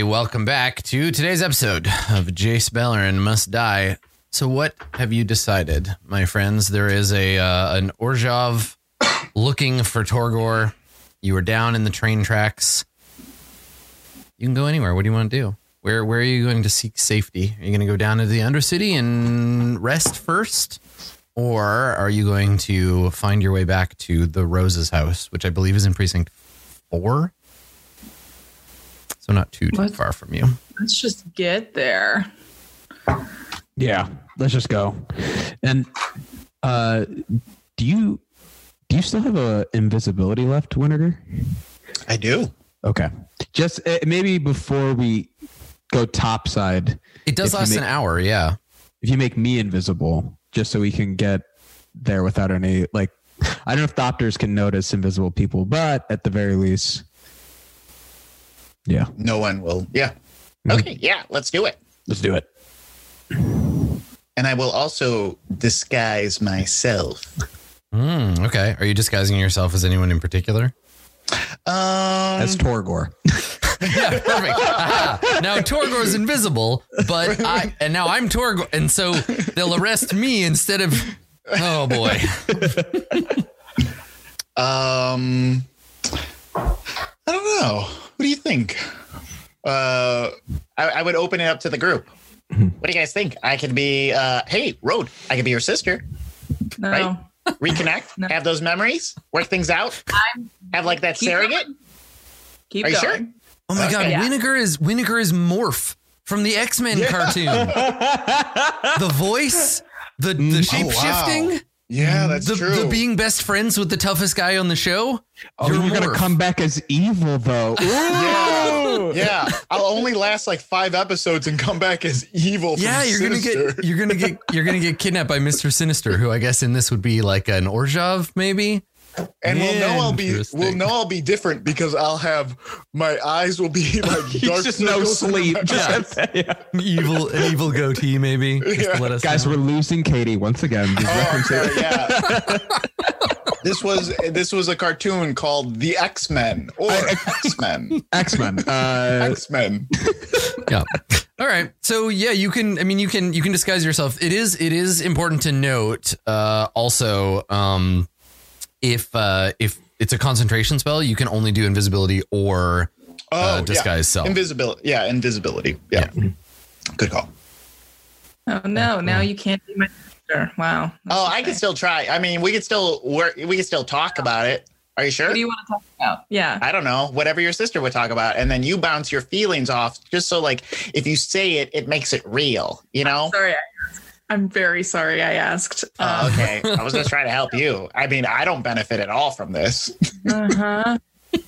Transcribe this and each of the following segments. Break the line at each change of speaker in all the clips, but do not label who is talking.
Everybody. Welcome back to today's episode of Jace Beleren Must Die. So, what have you decided, my friends? There is a uh, an Orzhov looking for Torgor. You were down in the train tracks. You can go anywhere. What do you want to do? Where Where are you going to seek safety? Are you going to go down to the Undercity and rest first, or are you going to find your way back to the Rose's house, which I believe is in precinct four? So not too, too
What?
far from you.
Let's just get there.
Yeah, let's just go. And uh do you do you still have a invisibility left, Winterger?
I do.
Okay. Just uh, maybe before we go topside,
It does last
make-
an hour, yeah.
if you make me invisible, just so we can get there without any like I don't know if doctors can notice invisible people, but at the very least, yeah,
No one will. Yeah.
Mhm.
Okay. Yeah. Let's do it.
let's do it.
And I will also disguise myself.
Hmm, okay. Are you disguising yourself as anyone in particular?
Um,
As Torgor.
yeah, perfect. Aha. Now Torgor's invisible, but I and now I'm Torgor, and so they'll arrest me instead of. Oh boy.
um, I don't know. What do you think? Uh, I, I would open it up to the group. What do you guys think? I could be, uh, hey, Road, I could be your sister.
No.
Right? Reconnect,
No.
have those memories, work things out, have like that
Keep
surrogate.
Keep
Are you
going.
sure?
Oh my god,
Okay.
Yeah.
Winnegar is Winnegar is Morph from the X Men cartoon. the voice, the the shape shifting,
Yeah, that's
the,
true.
the being best friends with the toughest guy on the show.
Oh,
You're
you're, gonna come back as evil though.
yeah, yeah. I'll only last like five episodes and come back as evil. From
Yeah, you're gonna get you're gonna get you're gonna get kidnapped by Mister Sinister, who I guess in this would be like an Orzhov, maybe.
And we'll know I'll be we'll know I'll be different because I'll have my eyes will be like dark
just no sleep.
my
Just
eyes.
yeah.
evil an evil goatee, maybe. Just
Yeah.
let us
Guys,
know.
we're losing Katie once again. These
Oh,
references.
okay, yeah. this was this was a cartoon called The X Men or X Men.
X Men. Uh,
X Men.
yeah. All right. So yeah, you can. I mean, you can you can disguise yourself. It is it is important to note. Uh, also, um, if uh, if it's a concentration spell, you can only do invisibility or
Oh,
uh, disguise self.
Invisibility. Yeah, invisibility. Yeah. Good call.
Oh no! Now you can't be my sister. Wow.
Oh, I can still try. I mean, we could still work. We can still talk about it. Are you sure?
What do you want to talk about? Yeah.
I don't know, whatever your sister would talk about, and then you bounce your feelings off, just so like if you say it, it makes it real. You know?
Sorry. I asked. I'm very sorry. I asked.
Oh, okay. I was just trying to help you. I mean, I don't benefit at all from this.
Uh huh.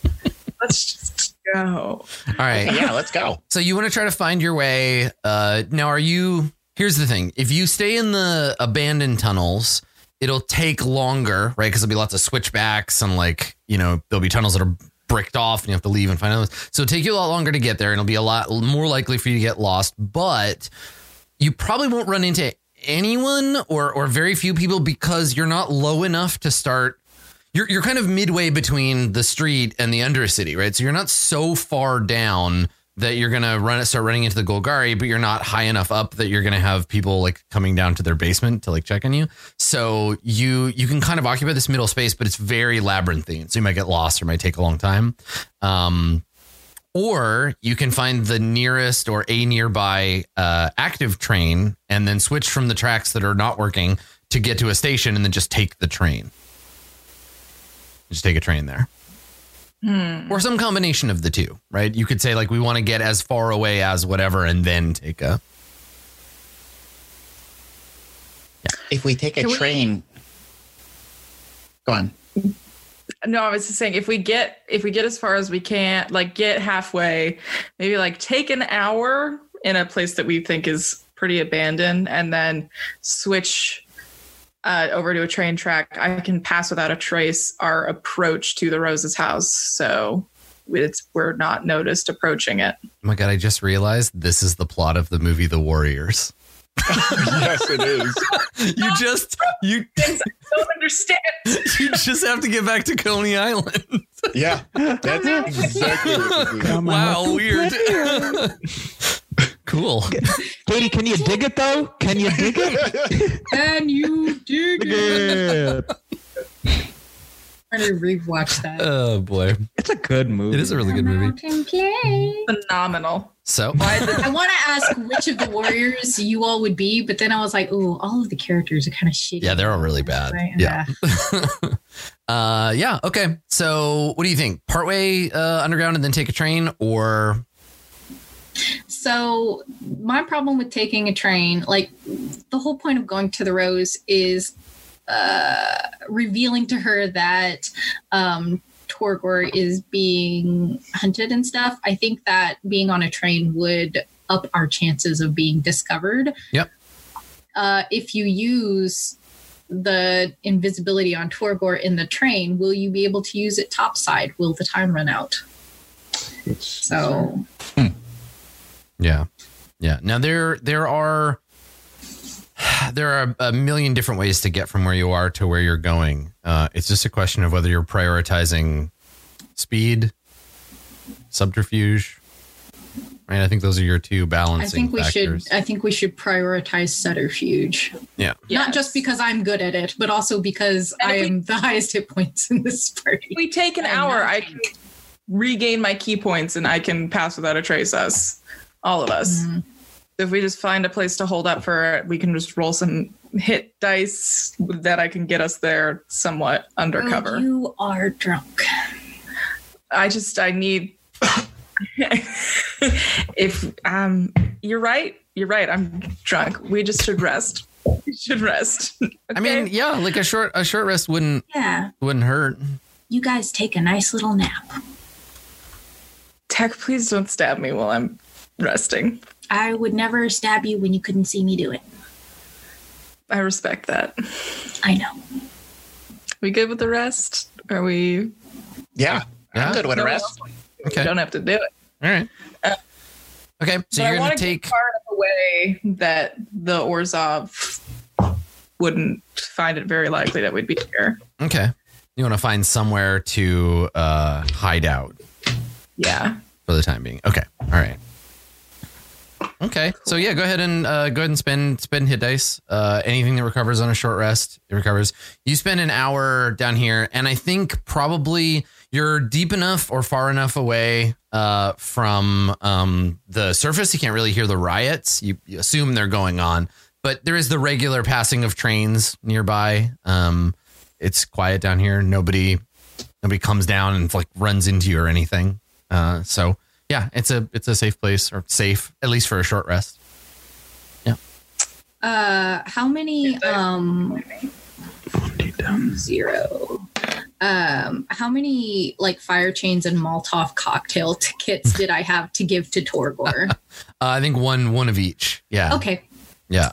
Let's just go.
All right.
yeah, let's go.
So you want to try to find your way. Uh, now, are you? Here's the thing: if you stay in the abandoned tunnels, it'll take longer, right? Because there'll be lots of switchbacks and like you know there'll be tunnels that are bricked off and you have to leave and find others. So it'll take you a lot longer to get there, and it'll be a lot more likely for you to get lost. But you probably won't run into anyone or or very few people because you're not low enough to start you're you're kind of midway between the street and the undercity, right? So you're not so far down that you're gonna run start running into the Golgari, but you're not high enough up that you're gonna have people like coming down to their basement to like check on you. So you you can kind of occupy this middle space, but it's very labyrinthine. So you might get lost or might take a long time. Um, or you can find the nearest or a nearby uh, active train and then switch from the tracks that are not working to get to a station and then just take the train. Just take a train there. Or some combination of the two, right? You could say, like, we want to get as far away as whatever and then take a.
If we take a
Can we-
train, go on.
No, I was just saying if we get if we get as far as we can, like get halfway, maybe like take an hour in a place that we think is pretty abandoned, and then switch uh, over to a train track. I can pass without a trace our approach to the Rose's house, so it's we're not noticed approaching it.
Oh my God, I just realized this is the plot of the movie The Warriors.
Yes, it is.
You just you
I don't understand.
you just have to get back to Coney Island.
Yeah, that's exactly what it is.
Come
Wow, weird. cool.
Katie, can you dig it though? Can you dig it?
Can you dig
Dig
it?
It.
I'm trying to rewatch that.
Oh boy,
It's a good movie.
it is a really good movie.
Phenomenal.
So
I want to ask which of the warriors you all would be, but then I was like, "Ooh, all of the characters are kind of shitty."
yeah, they're all really bad.
Right?
Yeah. uh, yeah. Okay. So, what do you think? Partway uh, underground and then take a train, or
So my problem with taking a train, like the whole point of going to the Rose is uh, revealing to her that um, Torgor is being hunted and stuff. I think that being on a train would up our chances of being discovered.
Yep.
Uh, if you use the invisibility on Torgor in the train, will you be able to use it topside? Will the time run out? So
yeah, yeah. Now there there are there are a million different ways to get from where you are to where you're going. Uh, it's just a question of whether you're prioritizing speed, subterfuge. Right. I think those are your two balancing.
I think we
factors.
should. I think we should prioritize subterfuge,
yeah.
not just because I'm good at it, but also because I
if we-
am the highest hit points in this party.
If we take an
I'm
hour,
not
I can regain my key points and I can pass without a trace us. All of us. If we just find a place to hold up for it, we can just roll some hit dice that I can get us there somewhat undercover.
Oh, you are drunk.
I just I need if um you're right, you're right. I'm drunk. We just should rest. We should rest.
I mean, yeah, like a short a short rest wouldn't
Yeah,
wouldn't hurt.
you guys take a nice little nap.
Tech, please don't stab me while I'm resting.
I would never stab you when you couldn't see me do it.
I respect that.
I know.
We good with the rest? Are we
Yeah,
Yeah.
I'm good with the
No,
rest.
We
Okay.
don't have to do it.
All right. Okay, so you're gonna take
part of the way that the Orzhov wouldn't find it very likely that we'd be here.
okay. You want to find somewhere to uh, hide out
Yeah.
for the time being. Okay. All right. Okay. So yeah, go ahead and uh, go ahead and spend spend hit dice. Uh, anything that recovers on a short rest, it recovers. You spend an hour down here, and I think probably you're deep enough or far enough away uh, from um, the surface. You can't really hear the riots. You, you assume they're going on, but there is the regular passing of trains nearby. Um, it's quiet down here. Nobody nobody comes down and like runs into you or anything. Uh, so yeah, it's a it's a safe place or safe at least for a short rest. Yeah.
Uh, how many? Um, zero. Um, how many like fire chains and Molotov cocktail t- kits did I have to give to Torgor?
Uh, I think one one of each. Yeah.
okay,
Yeah.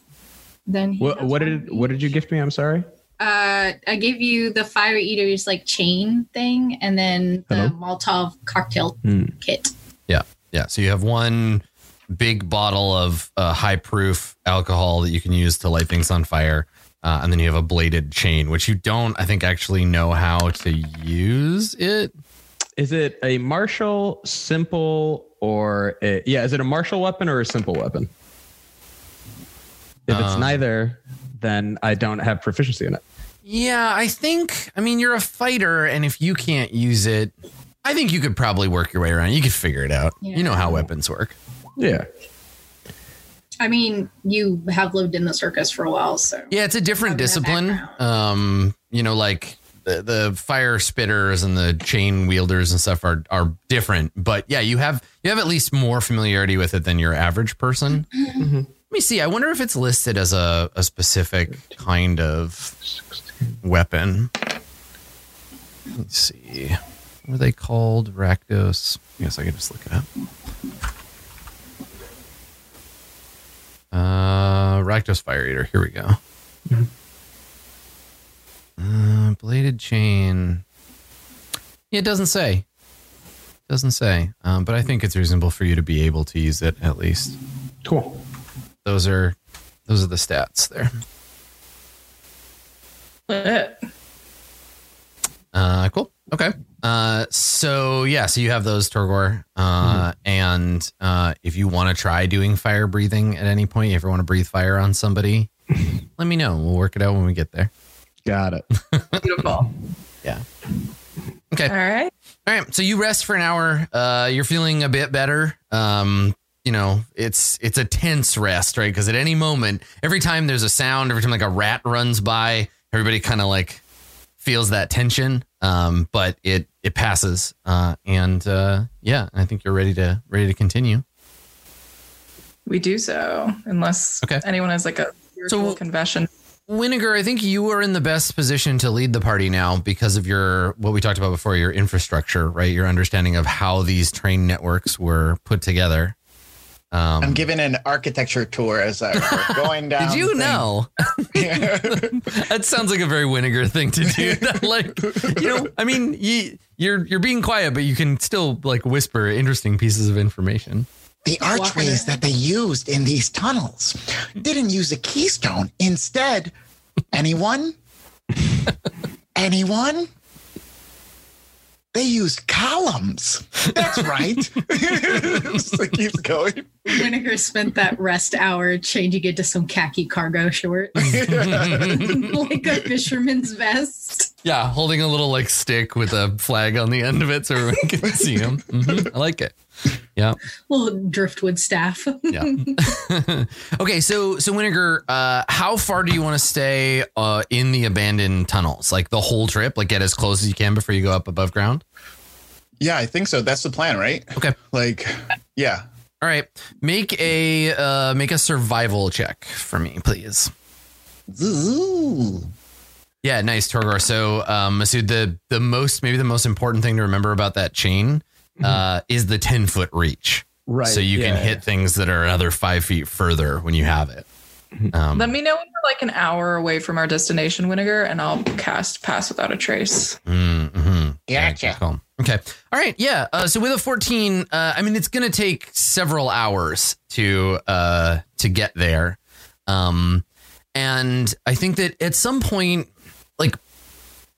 then
What, what did what did you gift me? I'm sorry.
Uh, I gave you the fire eaters like chain thing, and then the
Hello?
Molotov cocktail
Hmm.
kit.
Yeah. Yeah. So you have one big bottle of uh, high proof alcohol that you can use to light things on fire. Uh, and then you have a bladed chain, which you don't, I think, actually know how to use it.
Is it a martial, simple, or a, yeah? Is it a martial weapon or a simple weapon? If it's
Um,
neither, then I don't have proficiency in it.
Yeah, I think. I mean, you're a fighter, and if you can't use it, I think you could probably work your way around. You could figure it out. You know how weapons work.
Yeah.
I mean, you have lived in the circus for a while, so
Yeah, it's a different discipline. Um, you know, like the, the fire spitters and the chain wielders and stuff are are different. But yeah, you have you have at least more familiarity with it than your average person. Let me see. I wonder if it's listed as a, a specific kind of weapon. Let's see. What are they called? Rakdos. I guess I can just look it up. Uh, Rakdos Fire Eater. Here we go. Uh, bladed chain. Yeah, it doesn't say. Doesn't say. Um, but I think it's reasonable for you to be able to use it at least.
Cool.
Those are those are the stats there.
Lit.
Uh, cool. Okay. Uh, so yeah, so you have those Torgor. Uh, and uh, if you want to try doing fire breathing at any point, if you want to breathe fire on somebody, let me know. We'll work it out when we get there.
Got it.
Beautiful.
Yeah. Okay.
All right.
All right. So you rest for an hour. Uh, you're feeling a bit better. Um, you know, it's it's a tense rest, right? Because at any moment, every time there's a sound, every time like a rat runs by, everybody kind of like feels that tension. Um, but it it passes. Uh, and uh, yeah, I think you're ready to ready to continue.
We do so, unless
Okay.
anyone has like a spiritual
So-
confession.
Winiger, I think you are in the best position to lead the party now because of your what we talked about before, your infrastructure, right? Your understanding of how these train networks were put together. Um,
I'm giving an architecture tour as I we're going down.
Did you
the
know? that sounds like a very Winiger thing to do. like, you know, I mean, you, you're you're being quiet, but you can still like whisper interesting pieces of information.
the archways that they used in these tunnels didn't use a keystone. Instead, anyone? anyone? They used columns. That's right. so it keeps going.
Vinegar spent that rest hour changing into some khaki cargo shorts, like a fisherman's vest.
Yeah, holding a little like stick with a flag on the end of it so everyone can see him. Mhm, I like it. Yeah.
Little driftwood staff.
Yeah. okay, so so Winiger, uh, how far do you want to stay uh, in the abandoned tunnels? Like the whole trip, like get as close as you can before you go up above ground.
Yeah, I think so. That's the plan, right?
Okay.
Like, yeah.
All right, make a uh, make a survival check for me, please.
Ooh.
Yeah, nice, Torgor. So, um, Masood, the the most maybe the most important thing to remember about that chain uh, is the ten foot reach.
Right.
So you can
yeah.
hit things that are another five feet further when you have it. Um,
Let me know when we're like an hour away from our destination, Winiger, and I'll cast Pass Without a Trace.
mm, mhm.
Gotcha.
Cool. Okay. All right. Yeah. Uh, so with a 14, uh, I mean, it's going to take several hours to uh, to get there, um, and I think that at some point, like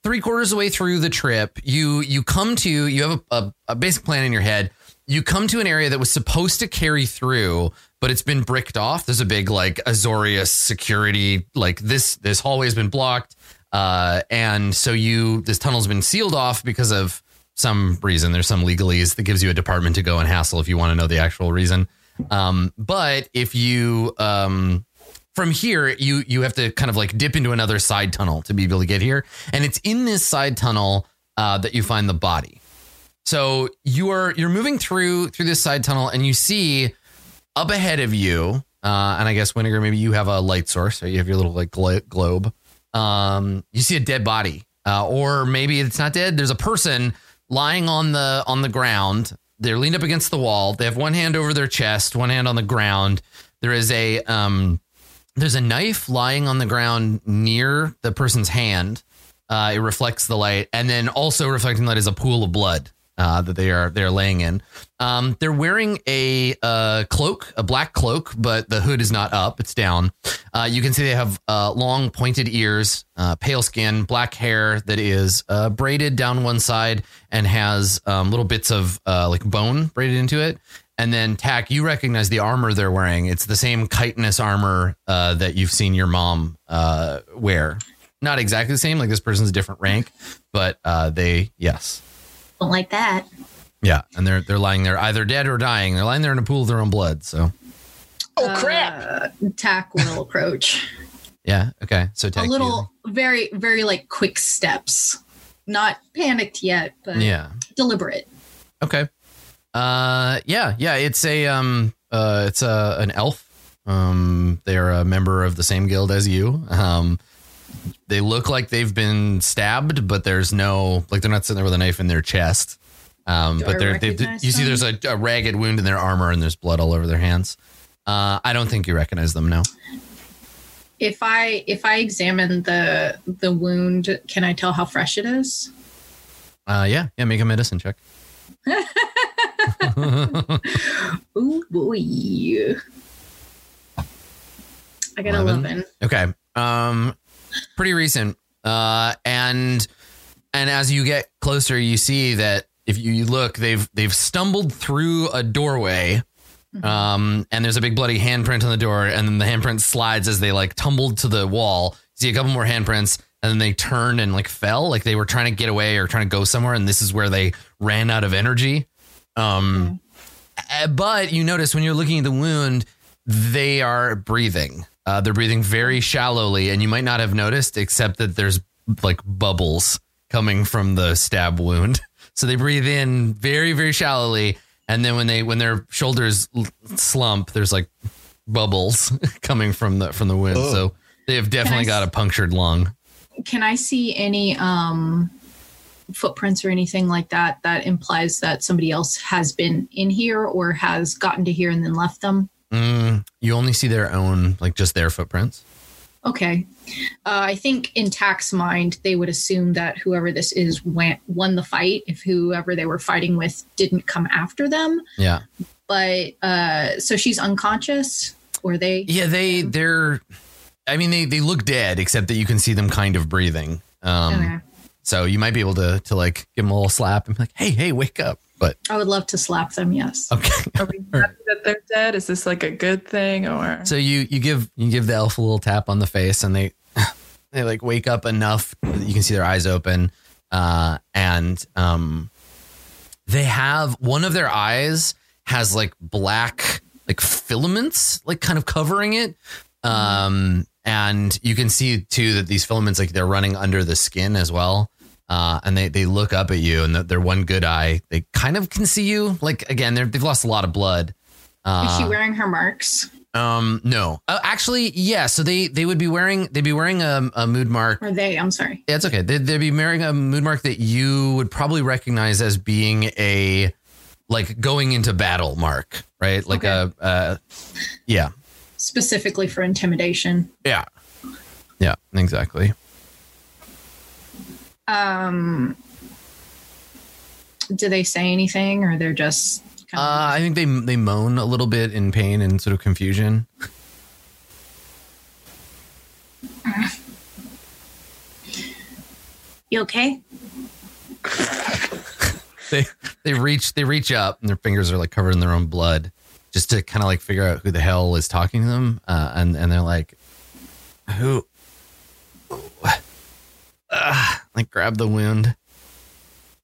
three quarters of the way through the trip, you you come to you have a, a, a basic plan in your head. You come to an area that was supposed to carry through, but it's been bricked off. There's a big like Azorius security, like this this hallway has been blocked, uh, and so you this tunnel's been sealed off because of some reason. There's some legalese that gives you a department to go and hassle if you want to know the actual reason. Um, but if you um, from here you you have to kind of like dip into another side tunnel to be able to get here. And it's in this side tunnel uh, that you find the body. So you are you're moving through through this side tunnel and you see up ahead of you uh, and i guess Winiger, maybe you have a light source so you have your little like glo- globe. Um, you see a dead body uh, or maybe it's not dead. There's a person lying on the on the ground. They're leaned up against the wall. They have one hand over their chest one hand on the ground. There is a um there's a knife lying on the ground near the person's hand. Uh, it reflects the light, and then also reflecting light is a pool of blood uh, that they are they're laying in. Um, they're wearing a cloak, a black cloak, but the hood is not up; it's down. Uh, you can see they have uh, long, pointed ears, uh, pale skin, black hair that is braided down one side and has um, little bits of like bone braided into it. And then Tack, you recognize the armor they're wearing. It's the same chitinous armor uh, that you've seen your mom uh, wear. Not exactly the same. Like this person's a different rank, but uh, they yes,
Don't like that.
yeah. And they're they're lying there either dead or dying. They're lying there in a pool of their own blood. So
Oh, crap.
Uh, Tack will approach.
yeah, okay. So Tack,
a
you-
little, very, very like quick steps. Not panicked yet, but
yeah.
deliberate.
Okay. Uh yeah, yeah, it's a um uh it's a an elf. Um they're a member of the same guild as you. Um they look like they've been stabbed, but there's no like they're not sitting there with a knife in their chest. Um
Do
but they're they you see there's a, a ragged wound in their armor and there's blood all over their hands. Uh I don't think you recognize them now.
If I if I examine the the wound, can I tell how fresh it is?
Uh yeah, yeah, make a medicine check.
Ooh boy. I got
11?
11.
Okay. Um pretty recent. Uh and and as you get closer you see that if you, you look they've they've stumbled through a doorway. Um and there's a big bloody handprint on the door and then the handprint slides as they like tumbled to the wall. See a couple more handprints and then they turned and like fell like they were trying to get away or trying to go somewhere and this is where they ran out of energy. Um uh, but you notice when you're looking at the wound, they are breathing. Uh, they're breathing very shallowly, and you might not have noticed, except that there's like bubbles coming from the stab wound. So they breathe in very, very shallowly, and then when they when their shoulders slump, there's like bubbles coming from the from the wound.
Oh.
So they have definitely got a punctured lung.
Can I see any um, footprints or anything like that that implies that somebody else has been in here or has gotten to here and then left them?
Mm, you only see their own, like just their footprints.
Okay. Uh, I think in Tack's mind, they would assume that whoever this is went, won the fight if whoever they were fighting with didn't come after them.
Yeah.
But uh, so she's unconscious, or they?
Yeah, they they're. I mean, they they look dead, except that you can see them kind of breathing. Um,
Okay.
So you might be able to to like give them a little slap and be like, "Hey, hey, wake up!" But
I would love to slap them. Yes.
okay.
Are we happy that they're dead? Is this like a good thing or?
So you you give you give the elf a little tap on the face, and they they like wake up enough that you can see their eyes open, uh, and um, they have one of their eyes has like black like filaments like kind of covering it, um, and you can see too that these filaments like they're running under the skin as well. Uh, and they, they look up at you and their one good eye, they kind of can see you. Like again, they're, they've lost a lot of blood. Uh,
is she wearing her marks?
um, no, uh, actually, yeah. So they they would be wearing they'd be wearing a, a mood mark.
Or they? I'm sorry.
Yeah, it's okay. They'd, they'd be wearing a mood mark that you would probably recognize as being a like going into battle mark, right? Like a uh, yeah,
Specifically for intimidation.
yeah, yeah, exactly.
Um, do they say anything, or they're just?
Uh,
Kind of,
I think they they moan a little bit in pain and sort of confusion.
you okay?
They they reach they reach up and their fingers are like covered in their own blood, just to kind of like figure out who the hell is talking to them. Uh, and and they're like, who? Uh, like grab the wound.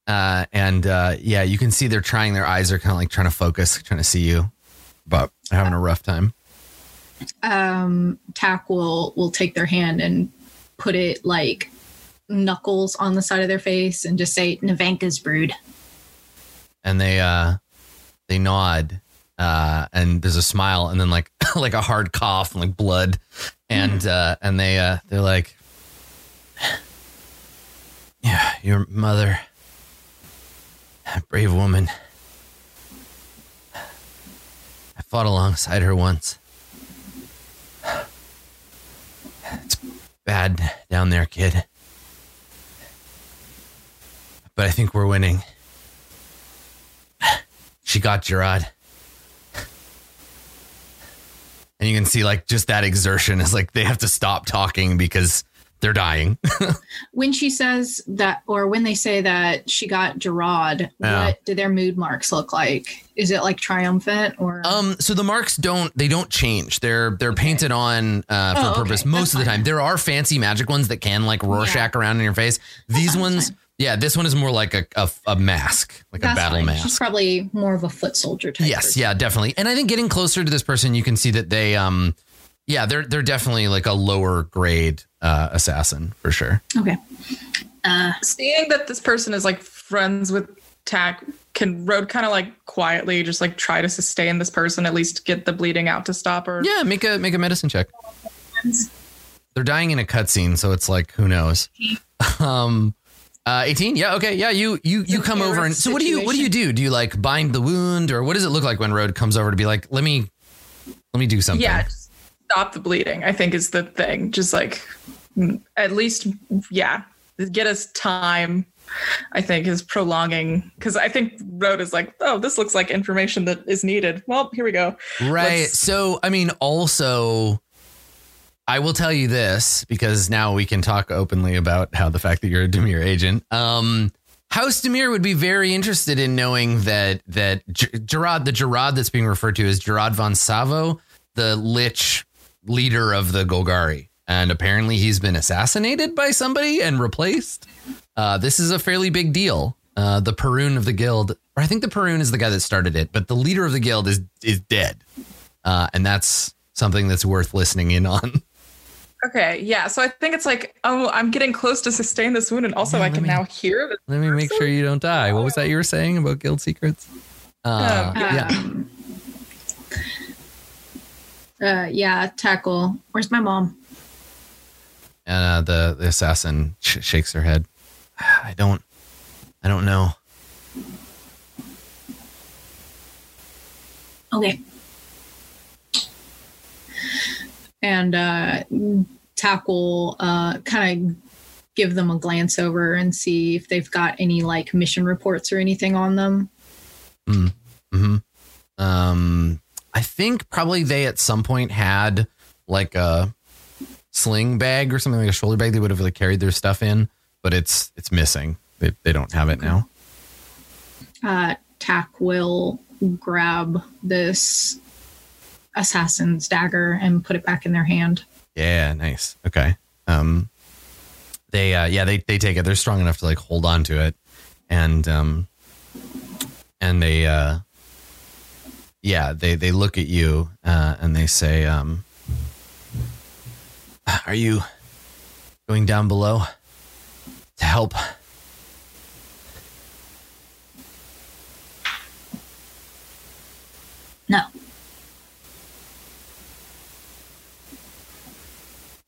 Uh, and uh, yeah, you can see they're trying. Their eyes are kind of like trying to focus, trying to see you, but they're having a rough time.
um, Tack will will take their hand and put it like knuckles on the side of their face and just say Navanka's brood.
and they uh they nod uh and there's a smile and then like like a hard cough and like blood and uh and they uh they're like yeah your mother. That brave woman. I fought alongside her once. It's bad down there kid. But i think we're winning. She got Gerard. And you can see like just that exertion is like they have to stop talking because they're dying.
When she says that, or when they say that she got Gerard,
Yeah.
what do their mood marks look like? Is it like triumphant or?
um so the marks don't they don't change. They're they're painted on uh for
Oh,
a
okay.
purpose most
That's
of the
fine.
time. There are fancy magic ones that can like Rorschach around in your face. These
fine,
ones
fine.
yeah, this one is more like a a, a mask, like a battle
fine.
mask.
She's probably more of a foot soldier type.
Yes,
person.
yeah, definitely. And I think getting closer to this person, you can see that they, um, yeah, they're they're definitely like a lower grade uh, assassin for sure.
Okay. Uh,
Seeing that this person is like friends with Tack, can Road kind of like quietly just like try to sustain this person, at least get the bleeding out to stop or
Yeah, make a make a medicine check. They're dying in a cutscene, so it's like who knows. Um, uh, eighteen. Yeah. Okay. Yeah. You you you
An
come over and
Eris
so what do you what do you do? Do you like bind the wound or what does it look like when Road comes over to be like let me let me do something?
Yeah, just stop the bleeding, I think is the thing. Just like at least, yeah, get us time. I think is prolonging because I think Road is like, oh, this looks like information that is needed. Well, here we go.
Right.
Let's-
So, I mean, also, I will tell you this because now we can talk openly about how the fact that you're a Dimir agent. Um, House Dimir would be very interested in knowing that that Gerard, the Gerard that's being referred to as Jarad vod Savo, the Lich leader of the Golgari, and apparently he's been assassinated by somebody and replaced. Uh, this is a fairly big deal. Uh, the Parun of the guild, or I think the Parun is the guy that started it, but the leader of the guild is is dead, uh, and that's something that's worth listening in on.
Okay, yeah. So I think it's like, oh, I'm getting close to sustain this wound, and also
Yeah,
I can
me-
now hear that.
Let me make sure you don't die. What was that you were saying about guild secrets? Uh,
Um,
yeah.
Um, uh, yeah, tackle. Where's my mom?
And uh, the the assassin sh- shakes her head. I don't, I don't know.
Okay. And uh, tackle uh, kind of give them a glance over and see if they've got any like mission reports or anything on them.
hmm Um, I think probably they at some point had like a sling bag or something like a shoulder bag they would have like carried their stuff in, but it's it's missing. They they don't have it now.
Uh, Tack will grab this assassin's dagger and put it back in their hand.
Yeah, nice. Okay. Um, they uh, yeah they they take it. They're strong enough to like hold on to it, and um, and they uh, yeah they they look at you uh, and they say um, are you going down below to help?
No.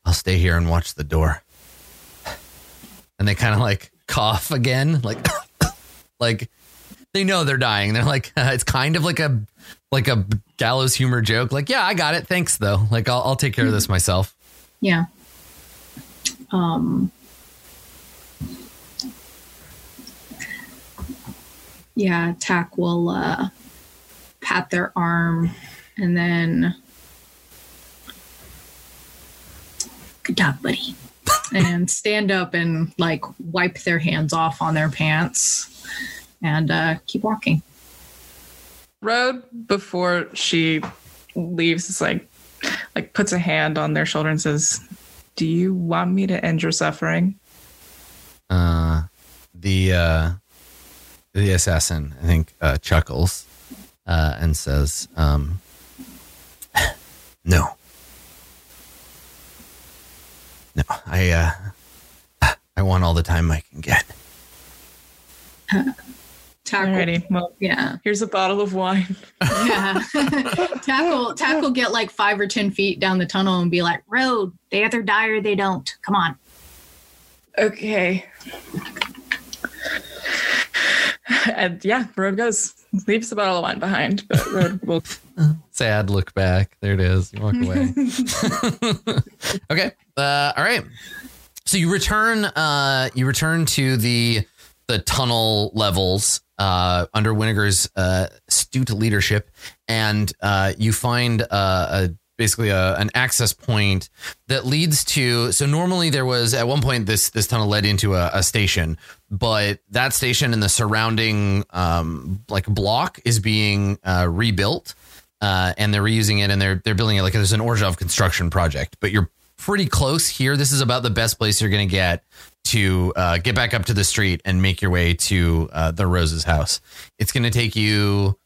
I'll stay here and watch the door. And they kind of like cough again, like like they know they're dying. They're like it's kind of like a like a gallows humor joke. Like, yeah, I got it. Thanks though. Like I'll I'll take care of this myself.
Yeah. Um Yeah, Tack will uh pat their arm and then Good job, buddy. and stand up and like wipe their hands off on their pants and uh keep walking.
Road before she leaves is like, like puts a hand on their shoulder and says, "Do you want me to end your suffering?"
Uh the uh the assassin, I think, uh chuckles uh and says, um No. No, I uh I want all the time I can get.
Tackle.
Alrighty, well,
Yeah.
here's a bottle of wine.
Yeah. tackle tackle get like five or ten feet down the tunnel and be like, road, they either die or they don't. Come on.
Okay. And yeah, Road goes, leaves the bottle of wine behind, but Road will.
sad look back. There it is. You walk away. okay. Uh, all right. So you return. Uh, you return to the the tunnel levels uh, under Winnegar's uh, astute leadership, and uh, you find uh, a basically a, an access point that leads to. So normally there was at one point this this tunnel led into a, a station, but that station and the surrounding um, like block is being uh, rebuilt uh, and they're reusing it and they're they're building it like there's an Orzhov construction project. But you're pretty close here. This is about the best place you're going to get to uh, get back up to the street and make your way to uh, the Rose's house. It's going to take you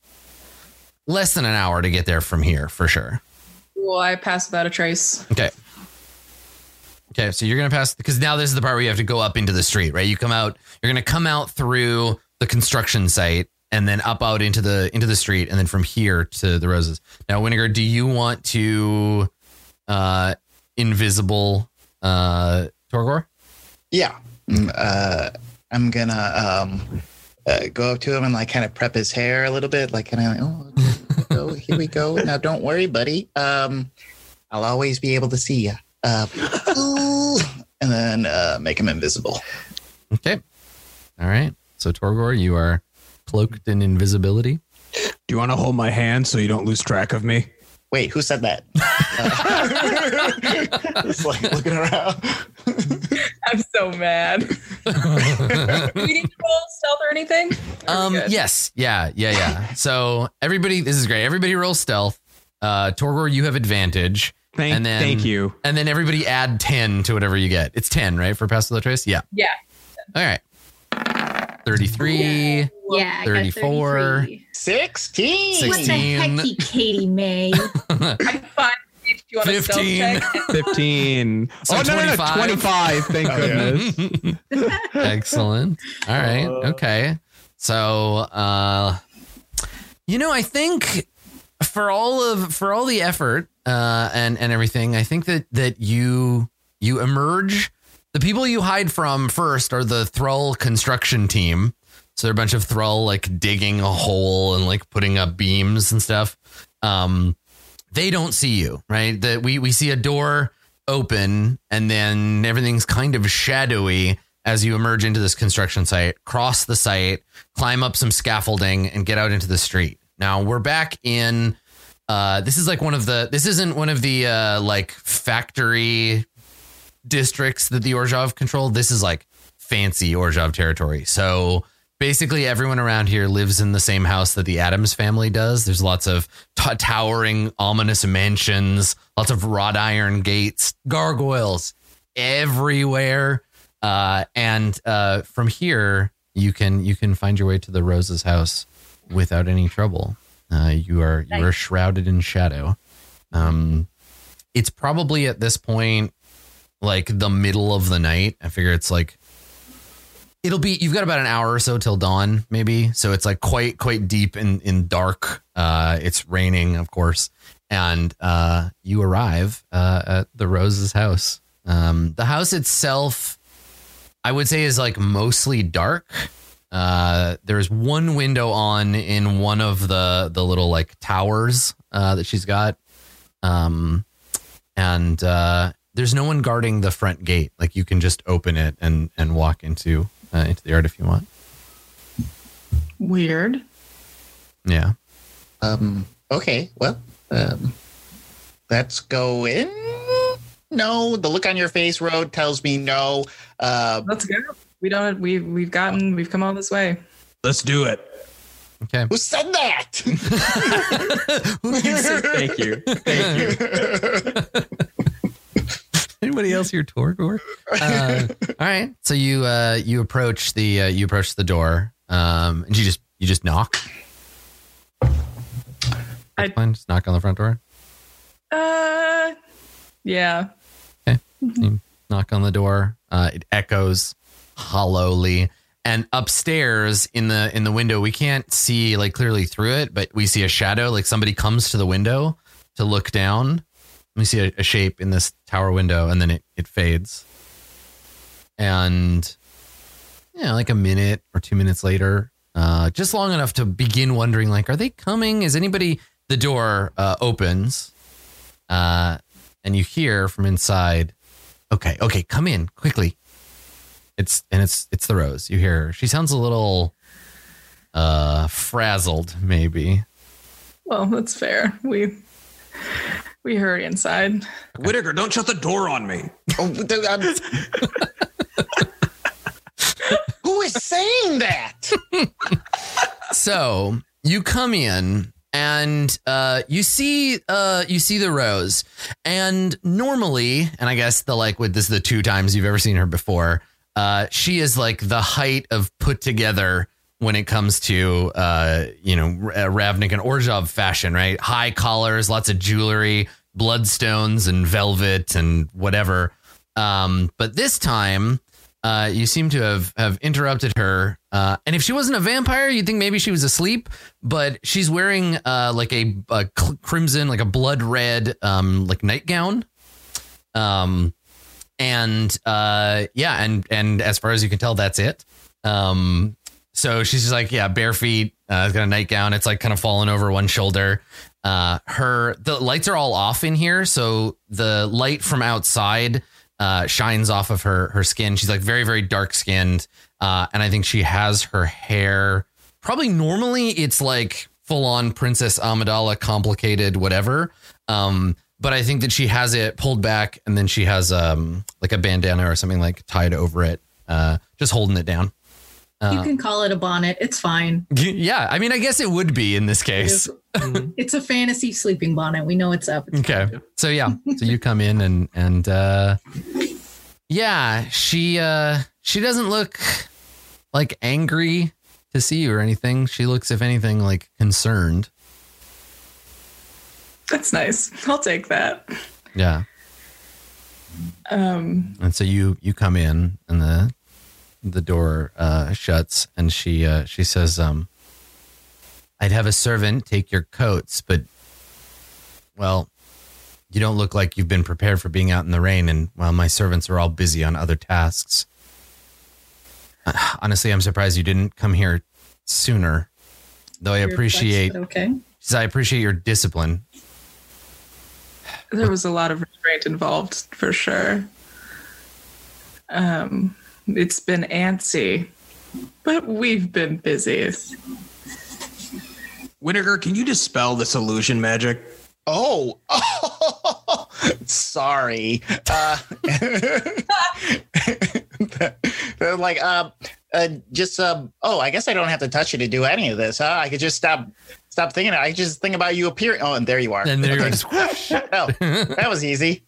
less than an hour to get there from here for sure.
Will I pass without a trace?
Okay. Okay, so you're gonna pass because now this is the part where you have to go up into the street, right? You come out, you're gonna come out through the construction site and then up out into the into the street, and then from here to the roses. Now, Winnegar, do you want to uh invisible uh Torgor?
Yeah. Mm, Uh, I'm gonna um, uh, go up to him and like kind of prep his hair a little bit, like kind of, oh, here we go, here we go. Now, don't worry, buddy. Um, I'll always be able to see you. Uh, and then uh, make him invisible.
Okay. All right. So Torgor, you are cloaked in invisibility.
Do you want to hold my hand so you don't lose track of me?
Wait, who said that? Just like looking around.
I'm so mad. Do we need to roll stealth or anything? Or are we
Um. Yes. Yeah. Yeah. Yeah. So everybody, this is great. Everybody roll stealth. Uh, Torgor, you have advantage,
Thank,
And then-
thank you.
and then everybody add ten to whatever you get. It's ten, right, for pass without trace? Yeah.
Yeah.
All right. Thirty-three.
Yeah, I got
34.
33.
16.
What the
16.
hecky, Katie May?
I'm fine. If you want
15.
check,
15.
So
oh, no, no, no.
25.
25. Thank
Oh, yeah.
goodness.
Excellent. All right.
Uh,
Okay. So, uh, you know, I think for all of for all the effort uh, and and everything, I think that that you you emerge. The people you hide from first are the Thrall construction team. So they're a bunch of Thrall like digging a hole and like putting up beams and stuff. Um, they don't see you, right? That we we see a door open and then everything's kind of shadowy as you emerge into this construction site, cross the site, climb up some scaffolding, and get out into the street. Now we're back in. Uh, this is like one of the. This isn't one of the uh, like factory districts that the Orzhov control. This is like fancy Orzhov territory. So basically, everyone around here lives in the same house that the Addams family does. There's lots of t- towering, ominous mansions, lots of wrought iron gates, gargoyles everywhere. Uh, and uh, from here, you can you can find your way to the Rose's house without any trouble. Uh, you are you are shrouded in shadow. Um, it's probably at this point like the middle of the night. I figure it's like it'll be you've got about an hour or so till dawn, maybe. So it's like quite quite deep in in dark. Uh, it's raining, of course, and uh, you arrive uh, at the Rose's house. Um, the house itself, I would say, is like mostly dark. Uh, there's one window on in one of the the little like towers uh, that she's got, um, and uh, there's no one guarding the front gate. Like you can just open it and and walk into uh, into the yard if you want.
weird.
Yeah.
Um, okay, well, um, let's go in. No, the look on your face, Road, tells me no. Uh,
Let's go. We don't. We've we've gotten. We've come all this way.
Let's do it.
Okay.
who said that?
Who?
Thank you. Thank you.
Anybody else here, Torgor? Uh, all right. So you uh, you approach the uh, you approach the door. Um, and you just you just knock.
I-
Fine, just knock on the front door.
Uh, yeah.
You knock on the door. Uh, it echoes hollowly. And upstairs in the in the window, we can't see like clearly through it, but we see a shadow. Like somebody comes to the window to look down. We see a, a shape in this tower window, and then it it fades. And yeah, like a minute or two minutes later, uh, just long enough to begin wondering, like, are they coming? Is anybody? The door uh, opens, uh, and you hear from inside okay okay come in quickly it's and it's it's the rose you hear her she sounds a little uh frazzled maybe
Well, that's fair. We we hurry inside.
Whitaker, don't shut the door on me.
Oh, I'm- who is saying that?
so you come in and uh you see uh you see the rose and normally and i guess the like with this is the two times you've ever seen her before uh she is like the height of put together when it comes to uh you know uh, ravnik and orzhov fashion right high collars lots of jewelry bloodstones and velvet and whatever um but this time uh, you seem to have have interrupted her. Uh, and if she wasn't a vampire, you'd think maybe she was asleep. But she's wearing uh, like a, a crimson, like a blood red, um, like nightgown. Um, and uh, yeah, and and as far as you can tell, that's it. Um, so she's like, yeah, bare feet. Uh, got a nightgown. It's like kind of falling over one shoulder. Uh, her the lights are all off in here, so the light from outside uh, shines off of her her skin. She's like very very dark skinned, uh, and I think she has her hair. Probably normally it's like full on Princess Amidala, complicated whatever. Um, but I think that she has it pulled back, and then she has um like a bandana or something like tied over it, uh, just holding it down.
You
Uh,
can call it a bonnet. It's fine.
yeah, I mean, I guess it would be in this case.
It's a fantasy sleeping bonnet. We know it's up. It's
Okay. So yeah, so you come in and and uh yeah, she uh she doesn't look like angry to see you or anything. She looks if anything like concerned.
That's nice. I'll take that.
Yeah.
Um,
And so you you come in and the the door uh shuts and she uh she says um I'd have a servant take your coats, but well, you don't look like you've been prepared for being out in the rain and well my servants are all busy on other tasks. Uh, Honestly, I'm surprised you didn't come here sooner. Though I
weird flex,
appreciate
but okay.
I appreciate your discipline.
there was a lot of restraint involved for sure. Um, it's been antsy, but we've been busy.
Winnegar, can you dispel this illusion magic?
Oh, sorry. Uh, they're like, uh, uh, just, uh, oh, I guess I don't have to touch you to do any of this, huh? I could just stop, stop thinking. I just think about you appearing. Oh, and there you are.
And there you
Okay.
go.
oh, that was easy.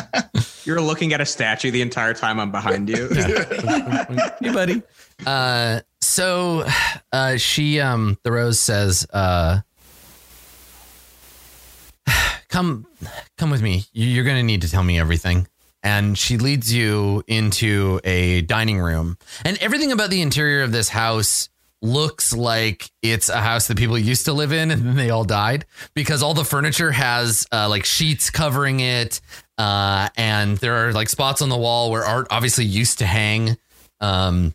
You're looking at a statue the entire time I'm behind you.
hey buddy uh so uh she um the rose says uh come come with me you're gonna need to tell me everything and she leads you into a dining room and everything about the interior of this house looks like it's a house that people used to live in and then they all died because all the furniture has uh, like sheets covering it uh, and there are like spots on the wall where art obviously used to hang um,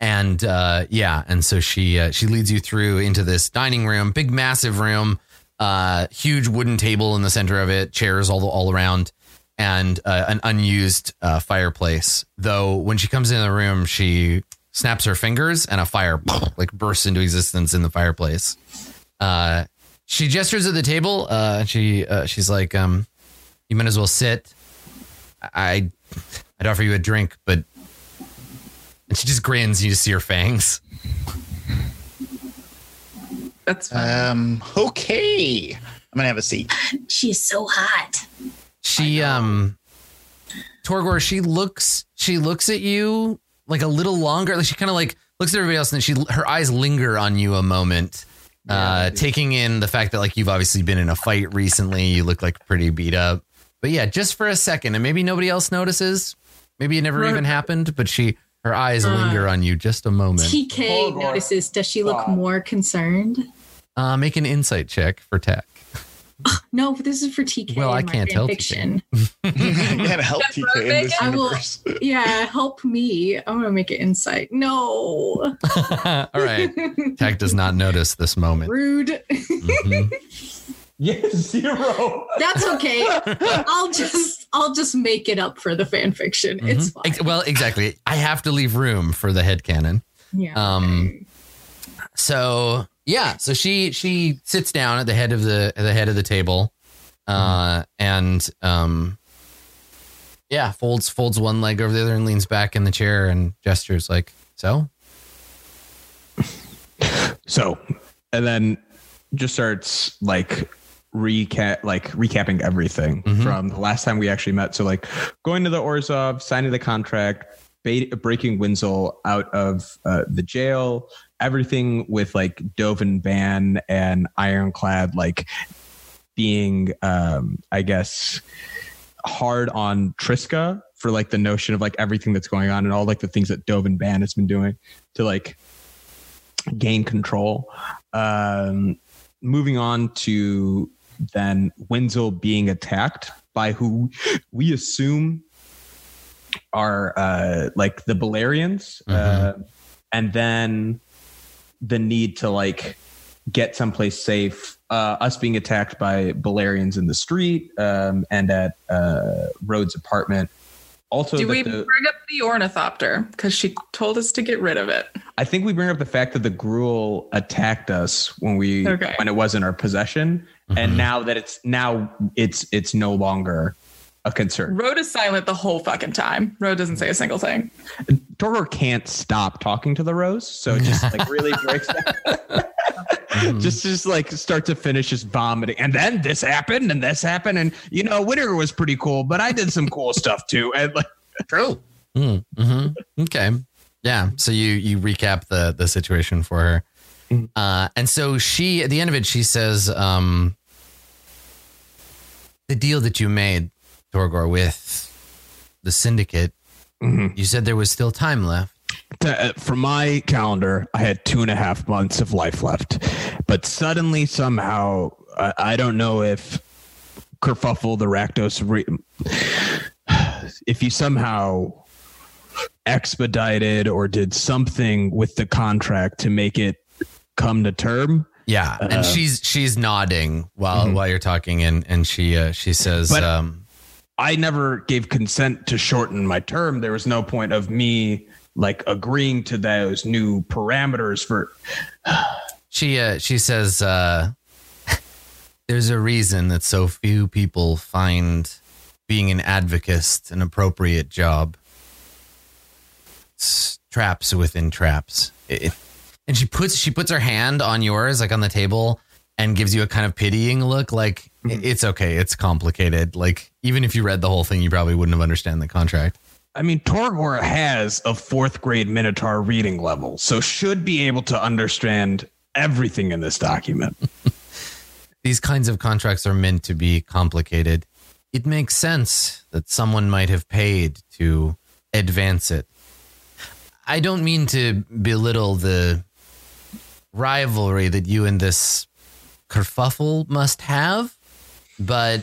and uh, yeah, and so she uh, she leads you through into this dining room, big massive room, uh, huge wooden table in the center of it, chairs all all around, and uh, an unused fireplace. Though when she comes into the room, she snaps her fingers and a fire like bursts into existence in the fireplace. Uh, she gestures at the table. Uh, she uh, she's like, um, "You might as well sit. I I'd offer you a drink, but." And she just grins. And You just see her fangs.
That's fine.
Um, okay. I'm going to have a seat.
She's so hot.
She um Torgor, she looks she looks at you like a little longer. Like she kind of like looks at everybody else and then she her eyes linger on you a moment. uh taking in the fact that like you've obviously been in a fight recently. You look like pretty beat up. But yeah, just for a second, and maybe nobody else notices. Maybe it never
Right.
even happened, but she her eyes
Uh,
linger on you just a moment.
TK
Hold
notices. Does she look
Stop.
more concerned?
Uh make an insight check for tech.
No, but this is for TK.
Well, I can't
fan
tell
Fiction.
I can't help
That's
TK in this
I will- Yeah, help me. I'm gonna make it insight. No,
All right. Tech does not notice this moment.
rude.
Mhm.
yes, zero.
That's okay. I'll just I'll just make it up for the fan fiction. It's
Mhm.
fine.
Well, exactly. I have to leave room for the head cannon.
yeah.
um,
okay.
So yeah, so she she sits down at the head of the at the head of the table, uh, and um, yeah, folds folds one leg over the other and leans back in the chair and gestures like so.
So, and then just starts like recap, like recapping everything
Mhm.
from the last time we actually met. So, like going to the Orzhov, signing the contract, bait, breaking Winslow out of uh, the jail, everything with like Dovin Baan and Ironclad, like being, um, I guess, hard on Triska for like the notion of like everything that's going on and all like the things that Dovin Baan has been doing to like gain control. Um, moving on to then Wenzel being attacked by who we assume are uh, like the Balerians, uh, and then the need to like get someplace safe. Uh, us being attacked by Balerians in the street um, and at uh, Rhodes' apartment. also,
Do we
the-
bring up the ornithopter? Because she told us to get rid of it.
I think we bring up the fact that the Gruul attacked us when we
Okay.
when it was in our possession,
Mhm.
and now that it's now it's it's no longer a concern.
Rode is silent the whole fucking time. Rode doesn't say a single thing.
Torgor can't stop talking to the rose, so it just like really breaks down. just just like start to finish just vomiting, and then this happened, and this happened, and you know winter was pretty cool, but I did some cool stuff too, and like
True.
Mm-hmm. Okay. Yeah. So you you recap the the situation for her,
Mhm.
uh, and so she at the end of it she says, um, "The deal that you made, Torgor, with the syndicate,
Mhm.
you said there was still time left."
to, uh, from my calendar, I had two and a half months of life left. But suddenly, somehow, I, I don't know if Kerfuffle the Rakdos, re- if you somehow expedited or did something with the contract to make it come to term.
Yeah, and
Uh,
she's she's nodding while
Mhm.
while you're talking, and and she uh, she says,
But-
um,
I never gave consent to shorten my term. There was no point of me like agreeing to those new parameters for
she uh, she says, uh, "There's a reason that so few people find being an advocate an appropriate job. It's traps within traps." It- it- and she puts she puts her hand on yours, like on the table, and gives you a kind of pitying look, like
Mhm.
it's okay, it's complicated. Like even if you read the whole thing, you probably wouldn't have understand the contract.
I mean, Torgor has a fourth grade Minotaur reading level, so should be able to understand everything in this document.
these kinds of contracts are meant to be complicated. It makes sense that someone might have paid to advance it. I don't mean to belittle the rivalry that you and this kerfuffle must have, but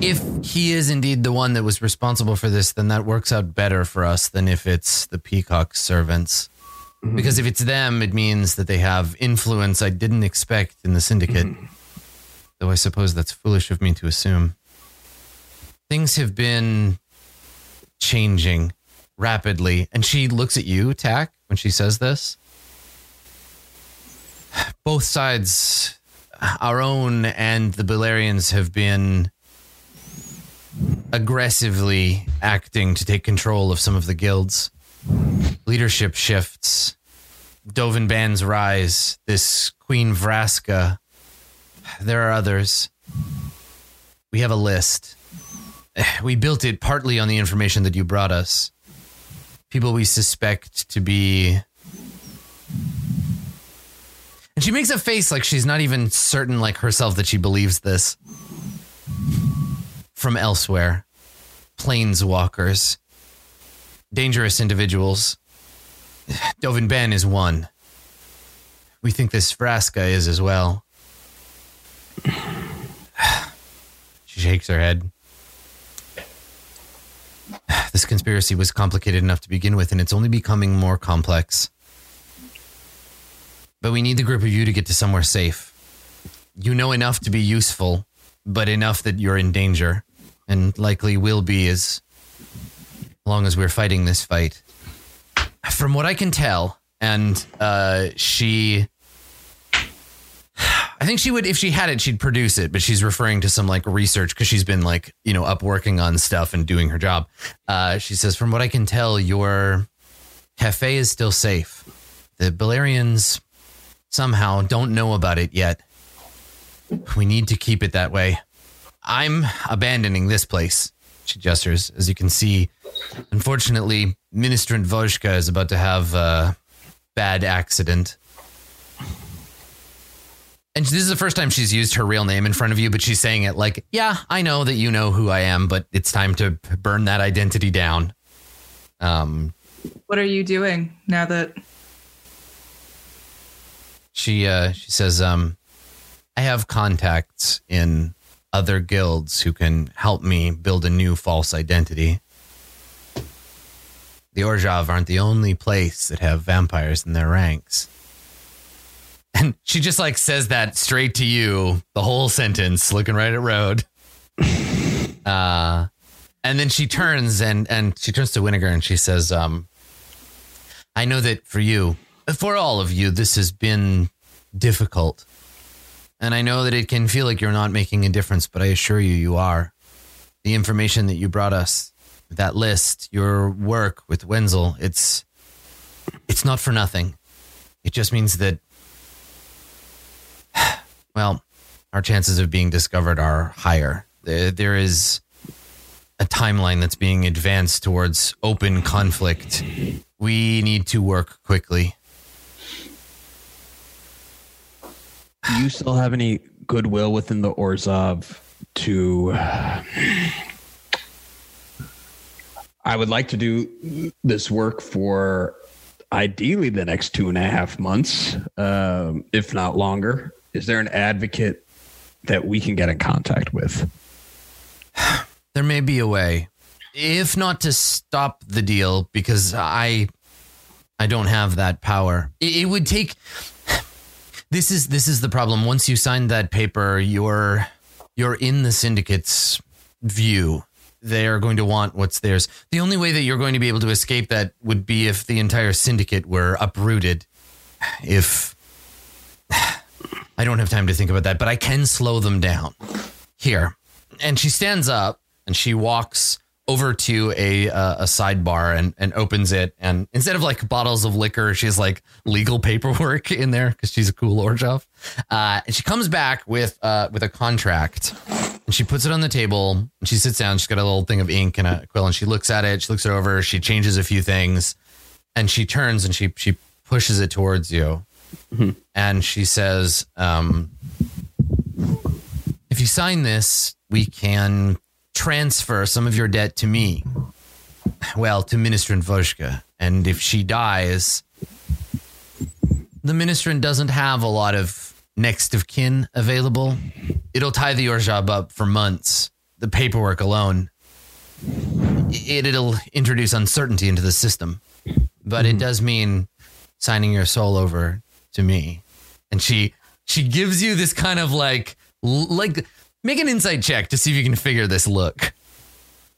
if he is indeed the one that was responsible for this, then that works out better for us than if it's the peacock servants. Mm-hmm. Because if it's them, it means that they have influence I didn't expect in the syndicate. Mm-hmm. Though I suppose that's foolish of me to assume. Things have been changing rapidly. And she looks at you, Tack, when she says this. Both sides, our own and the Balerians, have been aggressively acting to take control of some of the guilds. Leadership shifts. Dovin Baan's rise. This Queen Vraska. There are others. We have a list. We built it partly on the information that you brought us. People we suspect to be. And she makes a face like she's not even certain, like herself, that she believes this. From elsewhere. Planeswalkers. Dangerous individuals. Dovin Baan is one. We think this Vraska is as well. She shakes her head. This conspiracy was complicated enough to begin with, and it's only becoming more complex. But we need the group of you to get to somewhere safe. You know enough to be useful, but enough that you're in danger, and likely will be as long as we're fighting this fight. From what I can tell, and uh, she I think she would, if she had it, she'd produce it, but she's referring to some like research because she's been like, you know, up working on stuff and doing her job. Uh, she says, from what I can tell, your cafe is still safe. The Balerians somehow don't know about it yet. We need to keep it that way. I'm abandoning this place. She gestures. As you can see, unfortunately, Ministrant Vojka is about to have a bad accident. And this is the first time she's used her real name in front of you, but she's saying it like, yeah, I know that you know who I am, but it's time to burn that identity down. Um,
What are you doing now that
she uh, she says, um, I have contacts in other guilds who can help me build a new false identity. The Orzhov aren't the only place that have vampires in their ranks. And she just like says that straight to you, the whole sentence, looking right at Road. Uh, and then she turns and and she turns to Winnegar and she says, um, I know that for you, for all of you, this has been difficult. And I know that it can feel like you're not making a difference, but I assure you, you are. The information that you brought us, that list, your work with Wenzel, it's it's not for nothing. It just means that well, our chances of being discovered are higher. There, there is a timeline that's being advanced towards open conflict. We need to work quickly.
Do you still have any goodwill within the Orzhov to? I would like to do this work for ideally the next two and a half months, um, if not longer. Is there an advocate that we can get in contact with?
There may be a way, if not to stop the deal, because I, I don't have that power. It, it would take. This is this is the problem. Once you sign that paper, you're you're in the syndicate's view. They are going to want what's theirs. The only way that you're going to be able to escape that would be if the entire syndicate were uprooted. If I don't have time to think about that, but I can slow them down. Here. And she stands up and she walks over to a uh, a sidebar and, and opens it. And instead of like bottles of liquor she has like legal paperwork in there because she's a cool Orzhov. Uh, and she comes back with uh, with a contract. And she puts it on the table. And she sits down. She's got a little thing of ink and a quill and she looks at it. She looks it over. She changes a few things. And she turns and she she pushes it towards you. And she says um, if you sign this we can transfer some of your debt to me. Well, to Ministrin Vojka. And if she dies, the Ministrin doesn't have a lot of next of kin available. It'll tie the Orzhov up for months. The paperwork alone. It, it'll introduce uncertainty into the system. But it mm-hmm. does mean signing your soul over to me. And she she gives you this kind of like like Make an insight check to see if you can figure this look.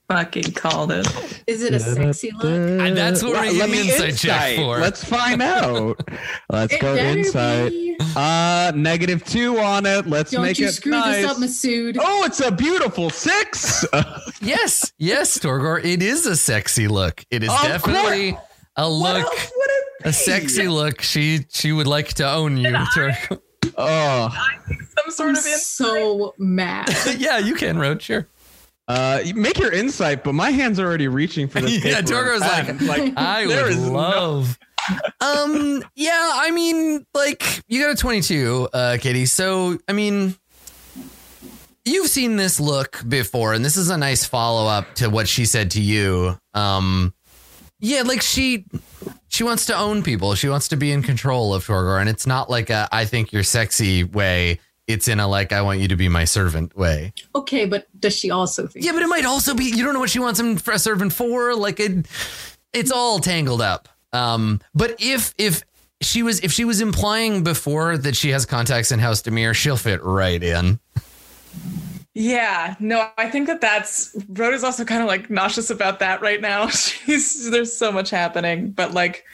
Fucking called it.
Is it a sexy look?
And that's what we're
Let
getting
me
an insight, check for.
Let's find out. Let's
It
go
better
insight.
be.
Uh, negative two on it. Let's
Don't
make
you
it
screw
nice.
this up, Masood.
Oh, it's a beautiful six.
yes, yes, Torgor. It is a sexy look. It is
Of
definitely a
What
look,
else would it
a sexy look. She she would like to own you, Torgor.
Oh,
some sort
I'm
of in-
so mad.
yeah, you can, Roach. Sure.
uh, you make your insight, but my hand's are already reaching for this.
Yeah,
paper
Torgor's like,
like
I
There
would
is no-
love. um. Yeah. I mean, like, you got a twenty-two, uh, Katie. So, I mean, you've seen this look before, and this is a nice follow-up to what she said to you. Um. Yeah, like she she wants to own people. She wants to be in control of Torgor, and it's not like a I think you're sexy way. It's in a like I want you to be my servant way.
okay, but does she also think?
Yeah, but it might also be you don't know what she wants him for a servant for. Like it, it's all tangled up. Um, but if if she was if she was implying before that she has contacts in House Dimir, she'll fit right in.
Yeah, no, I think that that's Rhoda's also kind of like nauseous about that right now. She's there's so much happening, but like,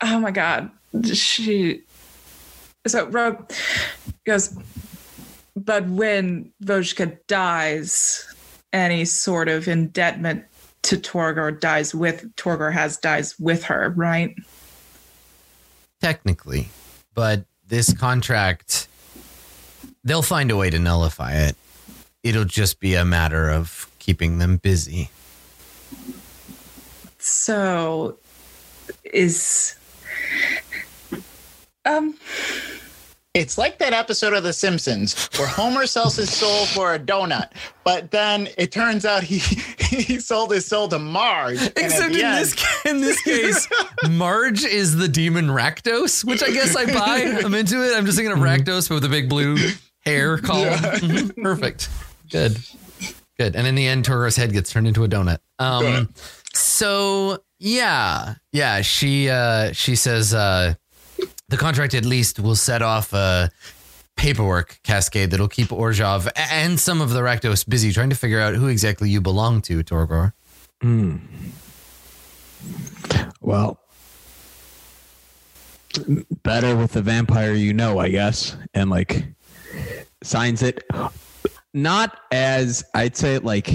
oh my god, she. So Rhoda goes, but when Vojka dies, any sort of indebtment to Torgor dies with Torgor has dies with her, right?
Technically, but this contract, they'll find a way to nullify it. It'll just be a matter of keeping them busy.
So is um
It's like that episode of The Simpsons where Homer sells his soul for a donut, but then it turns out he he sold his soul to Marge.
Except in
end-
this in this case, Marge is the demon Rakdos, which I guess I buy. I'm into it. I'm just thinking of Rakdos but with a big blue hair column. Mhm. Perfect. Good. Good. And in the end, Torgo's head gets turned into a donut. Um so yeah. Yeah, she uh she says uh the contract at least will set off a paperwork cascade that'll keep Orzhov and some of the Rakdos busy trying to figure out who exactly you belong to, Torgor.
Hmm. Well, better with the vampire you know, I guess. And like signs it not as I'd say like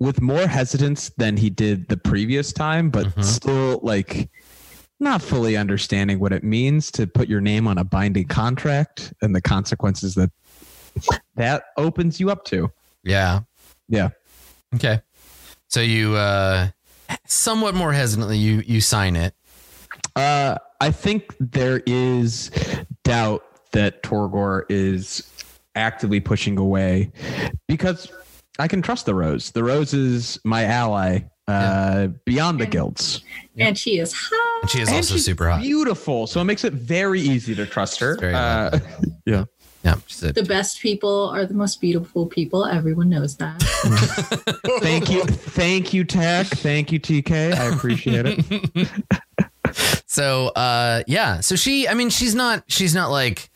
with more hesitance than he did the previous time, but
Mhm.
still like not fully understanding what it means to put your name on a binding contract and the consequences that that opens you up to.
Yeah.
Yeah.
Okay. So you uh somewhat more hesitantly you you sign it.
Uh, I think there is doubt that Torgor is actively pushing away because I can trust the Rose. The Rose is my ally uh, beyond the
And-
guilds.
And she is hot.
And she is
And
also
she's
super hot.
Beautiful. So it makes it very easy to trust her.
Very
Uh, yeah.
Yeah. She's a,
The best people are the most beautiful people. Everyone knows that.
Thank you. Thank you, Tech. Thank you, TK. I appreciate it.
so uh yeah. So she I mean she's not she's not like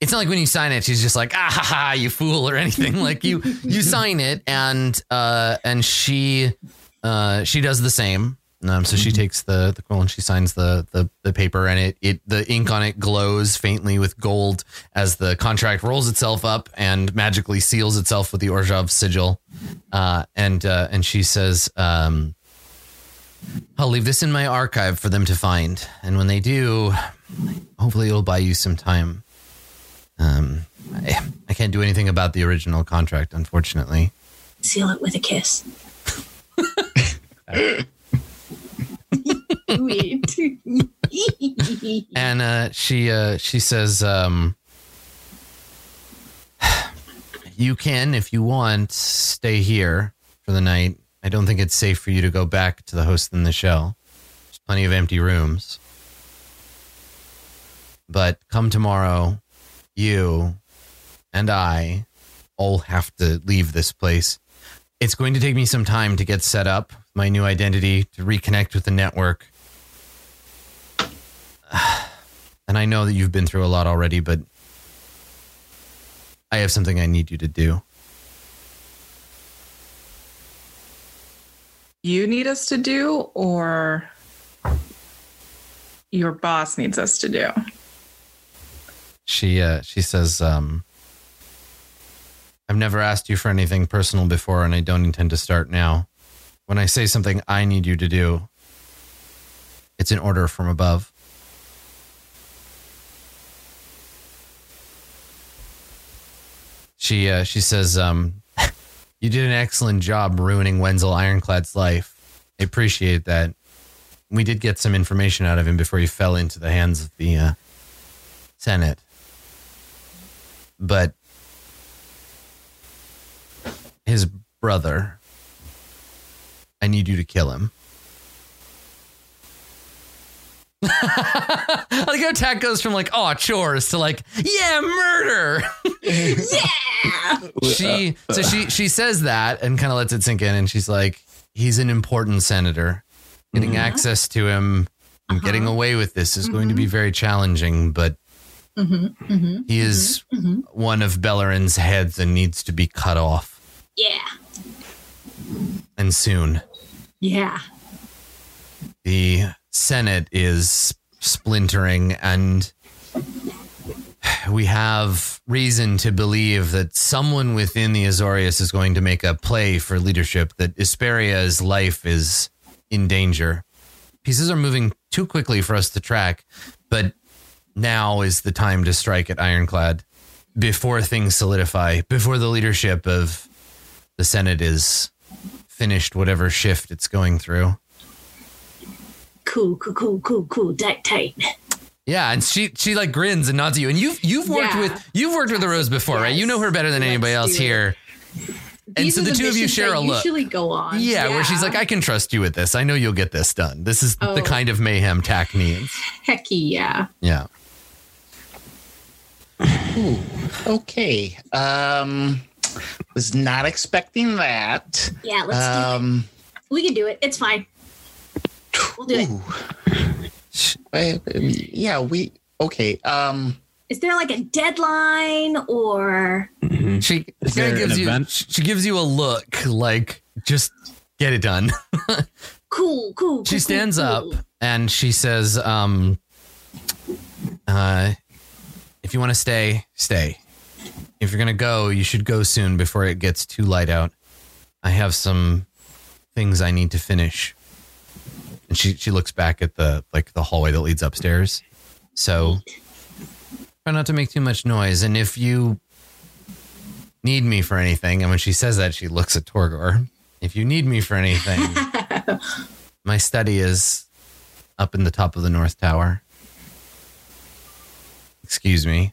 it's not like when you sign it, she's just like, ah ha, ha you fool or anything. like you you sign it and uh and she uh she does the same. Um, so she takes the the quill and she signs the, the the paper and it it the ink on it glows faintly with gold as the contract rolls itself up and magically seals itself with the Orzhov sigil. Uh, and uh, and she says, um, "I'll leave this in my archive for them to find, and when they do, hopefully it'll buy you some time." Um, I, I can't do anything about the original contract, unfortunately.
Seal it with a kiss.
And uh, she uh, she says, um, "You can, if you want, stay here for the night. I don't think it's safe for you to go back to the host in the shell. There's plenty of empty rooms. But come tomorrow, you and I all have to leave this place. It's going to take me some time to get set up, my new identity, to reconnect with the network." And I know that you've been through a lot already, but I have something I need you to do.
You need us to do, or your boss needs us to do?
She uh she says, um I've never asked you for anything personal before and I don't intend to start now. When I say something I need you to do, it's an order from above. She uh, she says, um, "You did an excellent job ruining Wenzel Ironclad's life. I appreciate that. We did get some information out of him before he fell into the hands of the uh, Senate, but his brother, I need you to kill him." I like how Tack goes from like, oh, chores to like, yeah, murder. Yeah! She uh, so she she says that and kind of lets it sink in and she's like he's an important senator. Getting mm-hmm. access to him and getting uh-huh. away with this is going to be mm-hmm. very challenging but
hmm hmm
he is
hmm
one of Beleren's heads and needs to be cut off
Yeah.
and soon
Yeah.
the senate is splintering and we have reason to believe that someone within the Azorius is going to make a play for leadership, that Isperia's life is in danger. Pieces are moving too quickly for us to track, but now is the time to strike at Ironclad before things solidify, before the leadership of the Senate is finished whatever shift it's going through.
Cool, cool, cool, cool, cool. Tight, tight.
Yeah, and she she like grins and nods at you. And you've you've worked
Yeah.
with you've worked with the Rose before, right? You know her better than
Let's
anybody else here. And
These
so
are
the two of you share a look.
Usually go on.
Yeah, where she's like, I can trust you with this. I know you'll get this done. This is the
Oh.
kind of mayhem Tack needs.
hecky, yeah.
Yeah.
Ooh, okay. Um, was not expecting that.
Yeah, let's
Um,
do it. We can do it. It's fine. We'll do it.
ooh. Uh, yeah, we okay. Um,
is there like a deadline or
Mhm.
She,
Is
she kinda
an
gives you
event?
she she gives you a look like just get it done.
cool, cool.
she
cool,
stands
cool,
up
cool.
and she says, um, uh, if you want to stay, stay. If you're going to go, you should go soon before it gets too light out. I have some things I need to finish. And she, she looks back at the, like the hallway that leads upstairs. So try not to make too much noise. And if you need me for anything, and when she says that, she looks at Torgor. If you need me for anything, my study is up in the top of the north tower. Excuse me.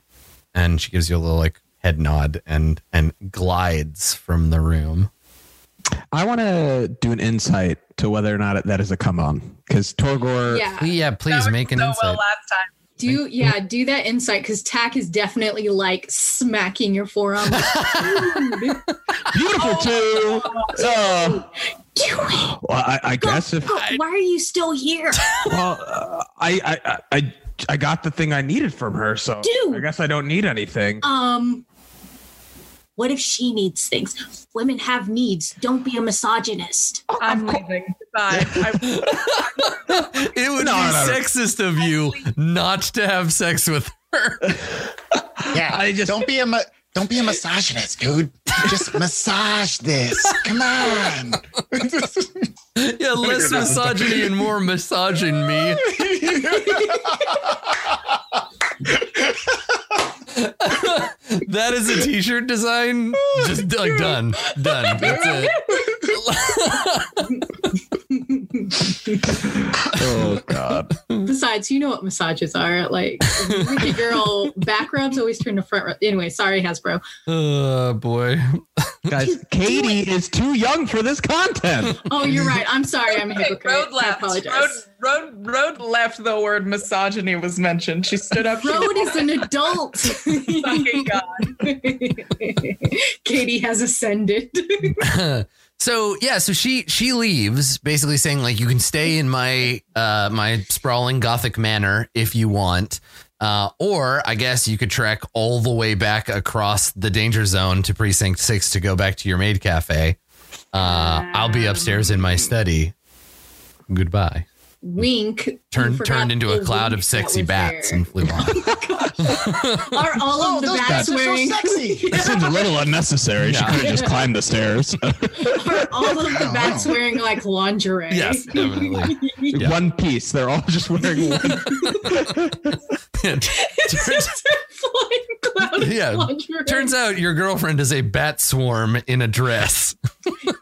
And she gives you a little like head nod and and glides from the room.
I want to do an insight to whether or not that is a come on because Torgor.
yeah.
Yeah, please make an
so
insight.
well last time.
Do yeah, do that insight because Tack is definitely like smacking your forearm. Dude,
Beautiful too. Uh,
do it.
well, I, I guess if
go. Why are you still here?
well, uh, I, I I I got the thing I needed from her, so
Dude.
I guess I don't need anything.
Um, what if she needs things? Women have needs. Don't be a misogynist.
I'm leaving. Goodbye. I,
it would
No,
be
no, no.
sexist of you not to have sex with her.
Yeah,
I just-
don't be a ma- don't be a misogynist, dude. Just massage this. Come on.
yeah, less misogyny and more massaging me. that is a t-shirt design. Just like done. Done. That's it.
Oh God.
Besides, you know what massages are. Like, freaky girl back rubs always turn to front rub. Anyway, sorry, Hasbro.
Oh boy.
Guys, Katie is too young for this content.
Oh, you're right. I'm sorry. I'm a hypocrite.
road
I
left. Road, road, road left. The word misogyny was mentioned. She stood up.
Road is an adult.
Fucking God.
Katie has ascended.
So yeah, so she she leaves, basically saying like you can stay in my uh my sprawling gothic manor if you want. Uh, or I guess you could trek all the way back across the danger zone to precinct six to go back to your maid cafe. Uh, I'll be upstairs in my study. Goodbye.
Wink.
Turned turned into a cloud of sexy bats
there.
and flew off.
Are all
Oh,
of the
those
bats
bats are so
wearing?
sexy.
That seems a little unnecessary. She could have just climbed the stairs.
Are all of the bats
know.
wearing like lingerie?
Yes, definitely. Yeah.
One piece. They're all just wearing one.
It's
turns,
just a flying cloud
Yeah,
lingerie.
turns out your girlfriend is a bat swarm in a dress.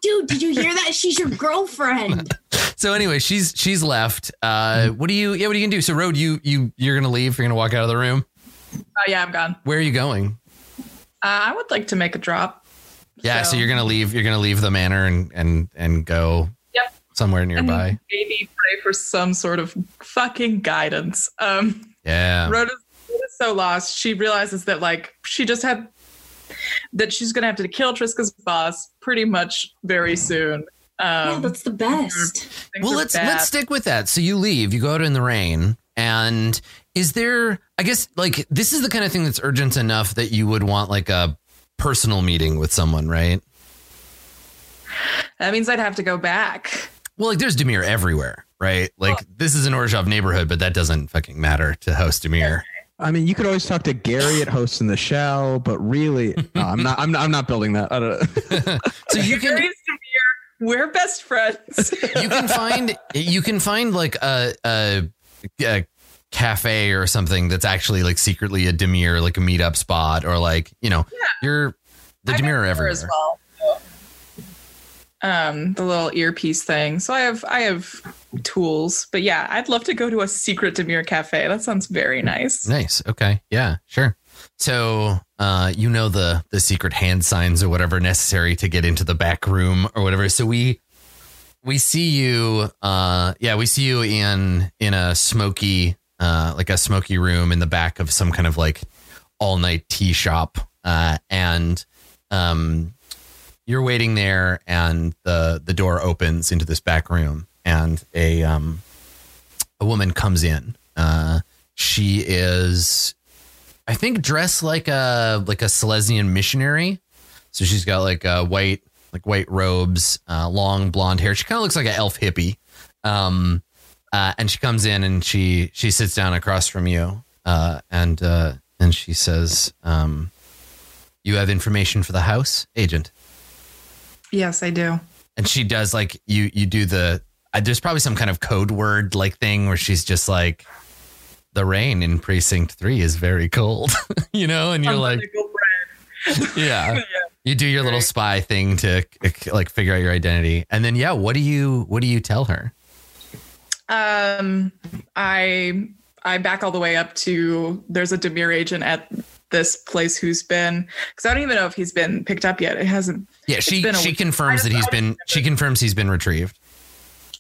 Dude, did you hear that? She's your girlfriend.
So anyway, she's she's left. Uh, what do you? Yeah, what are you gonna do? So, Road, you you you're gonna leave. You're gonna walk out of the room.
Oh yeah, I'm gone.
Where are you going?
Uh, I would like to make a drop.
Yeah, so, you're gonna leave. You're gonna leave the manor and and and go.
Yep.
Somewhere
and
nearby.
maybe pray for some sort of fucking guidance. Um,
Yeah.
Rhoda's, Rhoda's so lost. She realizes that like she just had that she's gonna have to kill Triska's boss pretty much very soon.
yeah,
Um,
that's the best.
Well, let's
bad.
let's stick with that. So you leave. You go out in the rain. And is there? I guess like this is the kind of thing that's urgent enough that you would want like a personal meeting with someone, right?
That means I'd have to go back.
Well, like there's Dimir everywhere, right? Like this is an Orzhov neighborhood, but that doesn't fucking matter to host Dimir.
I mean, you could always talk to Gary at Host in the Shell, but really, no, I'm not. I'm not. I'm not building that. I don't,
So you can
Gary's Dimir, we're best friends.
you can find you can find like a, a, a cafe or something that's actually like secretly a Dimir, like a meetup spot, or like you know, you're the
have
everywhere.
as well. Um, the little earpiece thing. So I have I have tools, but yeah, I'd love to go to a secret Dimir cafe. That sounds very nice.
Nice. Okay. Yeah. Sure. So, uh, you know the the secret hand signs or whatever necessary to get into the back room or whatever. So we we see you. Uh, yeah, we see you in in a smoky, uh, like a smoky room in the back of some kind of like all night tea shop, uh, and um, you're waiting there, and the the door opens into this back room, and a um a woman comes in. Uh, she is I think dressed like a like a Selesnya missionary. So she's got like a white like white robes, uh, long blonde hair. She kind of looks like an elf hippie. Um, uh, and she comes in and she she sits down across from you, uh, and uh, and she says, um, "You have information for the house, agent."
Yes, I do.
And she does like you you do the. Uh, there's probably some kind of code word like thing where she's just like, "The rain in precinct three is very cold," you know, and you're like,
Umbilical bread.
yeah. You do your little spy thing to like figure out your identity, and then yeah, what do you what do you tell her?
Um, I I back all the way up to there's a Dimir agent at this place who's been because I don't even know if he's been picked up yet. It hasn't.
Yeah, she she
week.
confirms that he's been she confirms he's been retrieved.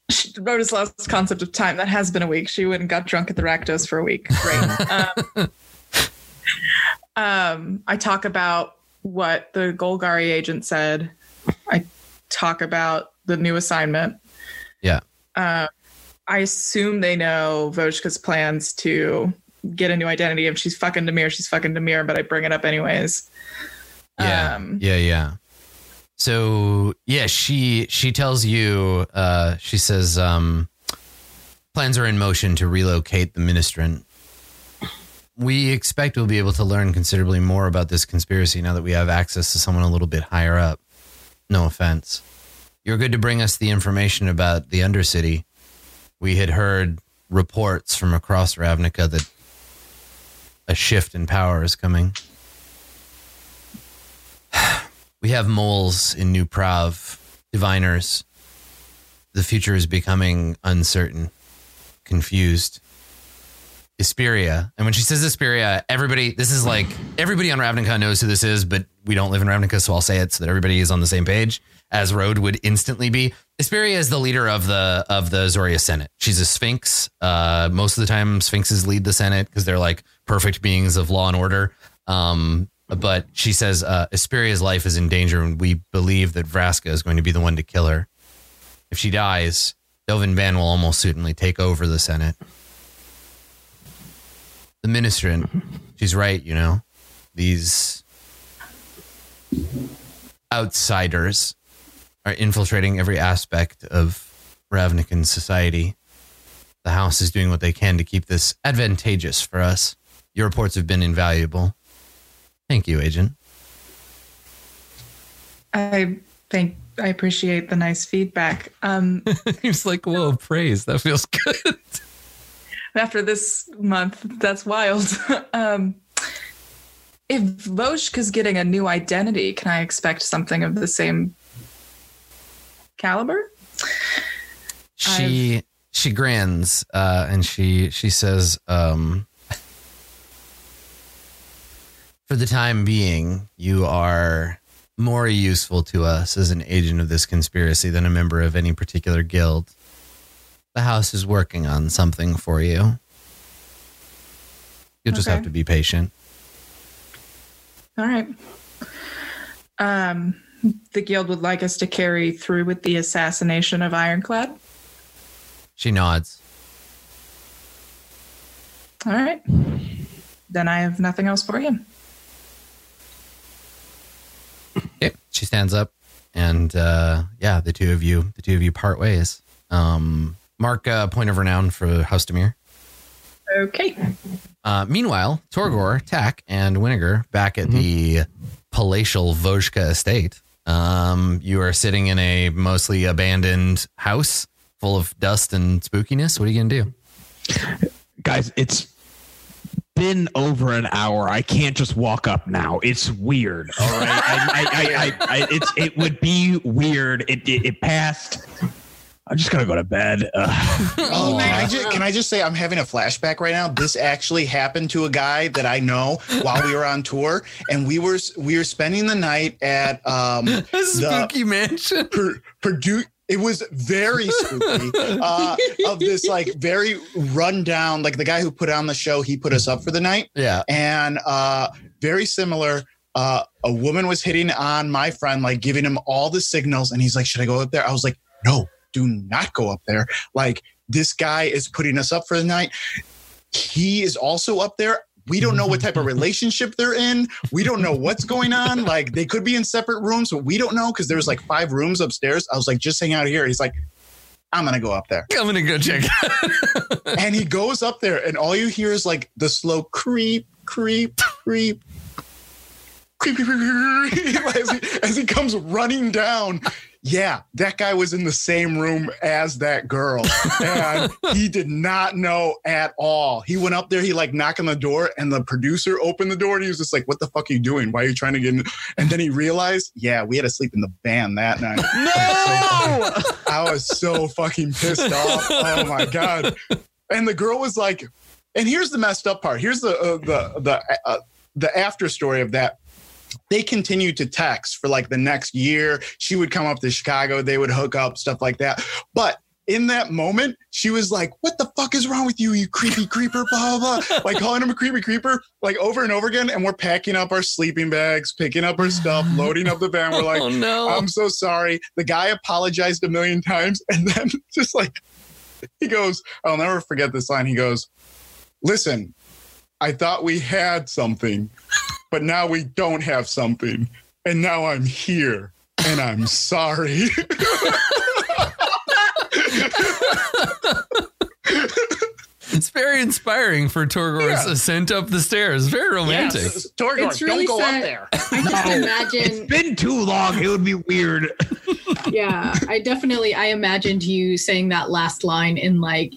She wrote his last concept of time. That has been a week. She went and got drunk at the Rakdos for a week. Great. um, um, I talk about what the Golgari agent said. I talk about the new assignment.
Yeah.
Uh, I assume they know Vojka's plans to get a new identity. If she's fucking Dimir, she's fucking Dimir, but I bring it up anyways.
Yeah.
Um,
yeah, yeah. So yeah, she she tells you uh she says um plans are in motion to relocate the ministrant. We expect we'll be able to learn considerably more about this conspiracy now that we have access to someone a little bit higher up. No offense. You're good to bring us the information about the Undercity. We had heard reports from across Ravnica that a shift in power is coming. We have moles in New Prahv, diviners. The future is becoming uncertain, confused. Isperia. And when she says Isperia, everybody, this is like, everybody on Ravnica knows who this is, but we don't live in Ravnica, so I'll say it so that everybody is on the same page, as Road would instantly be. Isperia is the leader of the of the Zoria Senate. She's a Sphinx. Uh, most of the time, Sphinxes lead the Senate because they're like perfect beings of law and order. Um, but she says uh, Isperia's life is in danger, and we believe that Vraska is going to be the one to kill her. If she dies, Delvin Ban will almost certainly take over the Senate. The ministrant, she's right, you know, these outsiders are infiltrating every aspect of Ravnican society. The House is doing what they can to keep this advantageous for us. Your reports have been invaluable. Thank you, Agent.
I think I appreciate the nice feedback. Um,
He's like, whoa, praise. That feels good.
after this month, that's wild. um, if Vojka's getting a new identity, can I expect something of the same caliber?
She she grins uh, and she she says, um, "For the time being, you are more useful to us as an agent of this conspiracy than a member of any particular guild. The house is working on something for you. You'll just
Okay.
have to be patient."
All right. Um, the guild would like us to carry through with the assassination of Ironclad.
She nods.
All right. Then I have nothing else for you.
Okay. She stands up, and uh, yeah, the two of you, the two of you part ways. Um, mark uh, point of renown for House Dimir.
Okay.
Uh, meanwhile, Torgor, Tak, and Winnegar back at the palatial Vojka estate. Um, you are sitting in a mostly abandoned house full of dust and spookiness. What are you gonna do?
guys, it's been over an hour. I can't just walk up now. It's weird. All right, I, I, I, I, I, it's it would be weird. It, it, it passed. I'm just gonna go to bed. Ugh.
Oh, can I just can I just say I'm having a flashback right now? This actually happened to a guy that I know while we were on tour, and we were we were spending the night at um
Spooky mansion.
per, Purdue. It was very spooky. Uh, of this like very rundown, like the guy who put on the show, he put us up for the night,
Yeah.
and uh, very similar. Uh, a woman was hitting on my friend, like giving him all the signals, and he's like, "Should I go up there?" I was like, "No, do not go up there." Like this guy is putting us up for the night. He is also up there. We don't know what type of relationship they're in. We don't know what's going on. Like they could be in separate rooms, but we don't know because there's like five rooms upstairs. I was like, just hang out here. He's like, I'm gonna go up there.
I'm gonna go check.
and he goes up there, and all you hear is like the slow creep, creep, creep. Creep, creep, creep, creep, creep, as, he, as he comes running down. Yeah, that guy was in the same room as that girl. And he did not know at all. He went up there, he like knocked on the door, and the producer opened the door and he was just like, What the fuck are you doing? Why are you trying to get in? And then he realized, yeah, we had to sleep in the van that night.
No!
I was so fucking pissed off. Oh my god! And the girl was like, and here's the messed up part. Here's the uh, the the uh, the after story of that. They continued to text for like the next year. She would come up to Chicago. They would hook up stuff like that. But in that moment, she was like, "What the fuck is wrong with you, you creepy creeper?" Blah blah, blah. like calling him a creepy creeper, like over and over again. And we're packing up our sleeping bags, picking up our stuff, loading up the van. We're like,
oh no.
I'm so sorry. The guy apologized a million times and then just like he goes, I'll never forget this line. He goes, Listen, I thought we had something, but now we don't have something. And now I'm here and I'm sorry.
it's very inspiring for Torgor's
Yeah.
ascent up the stairs. Very romantic.
Yes, Torgor,
It's really
don't go
sad.
up there.
I just imagine
It's been too long. It would be weird.
yeah, I definitely I imagined you saying that last line in like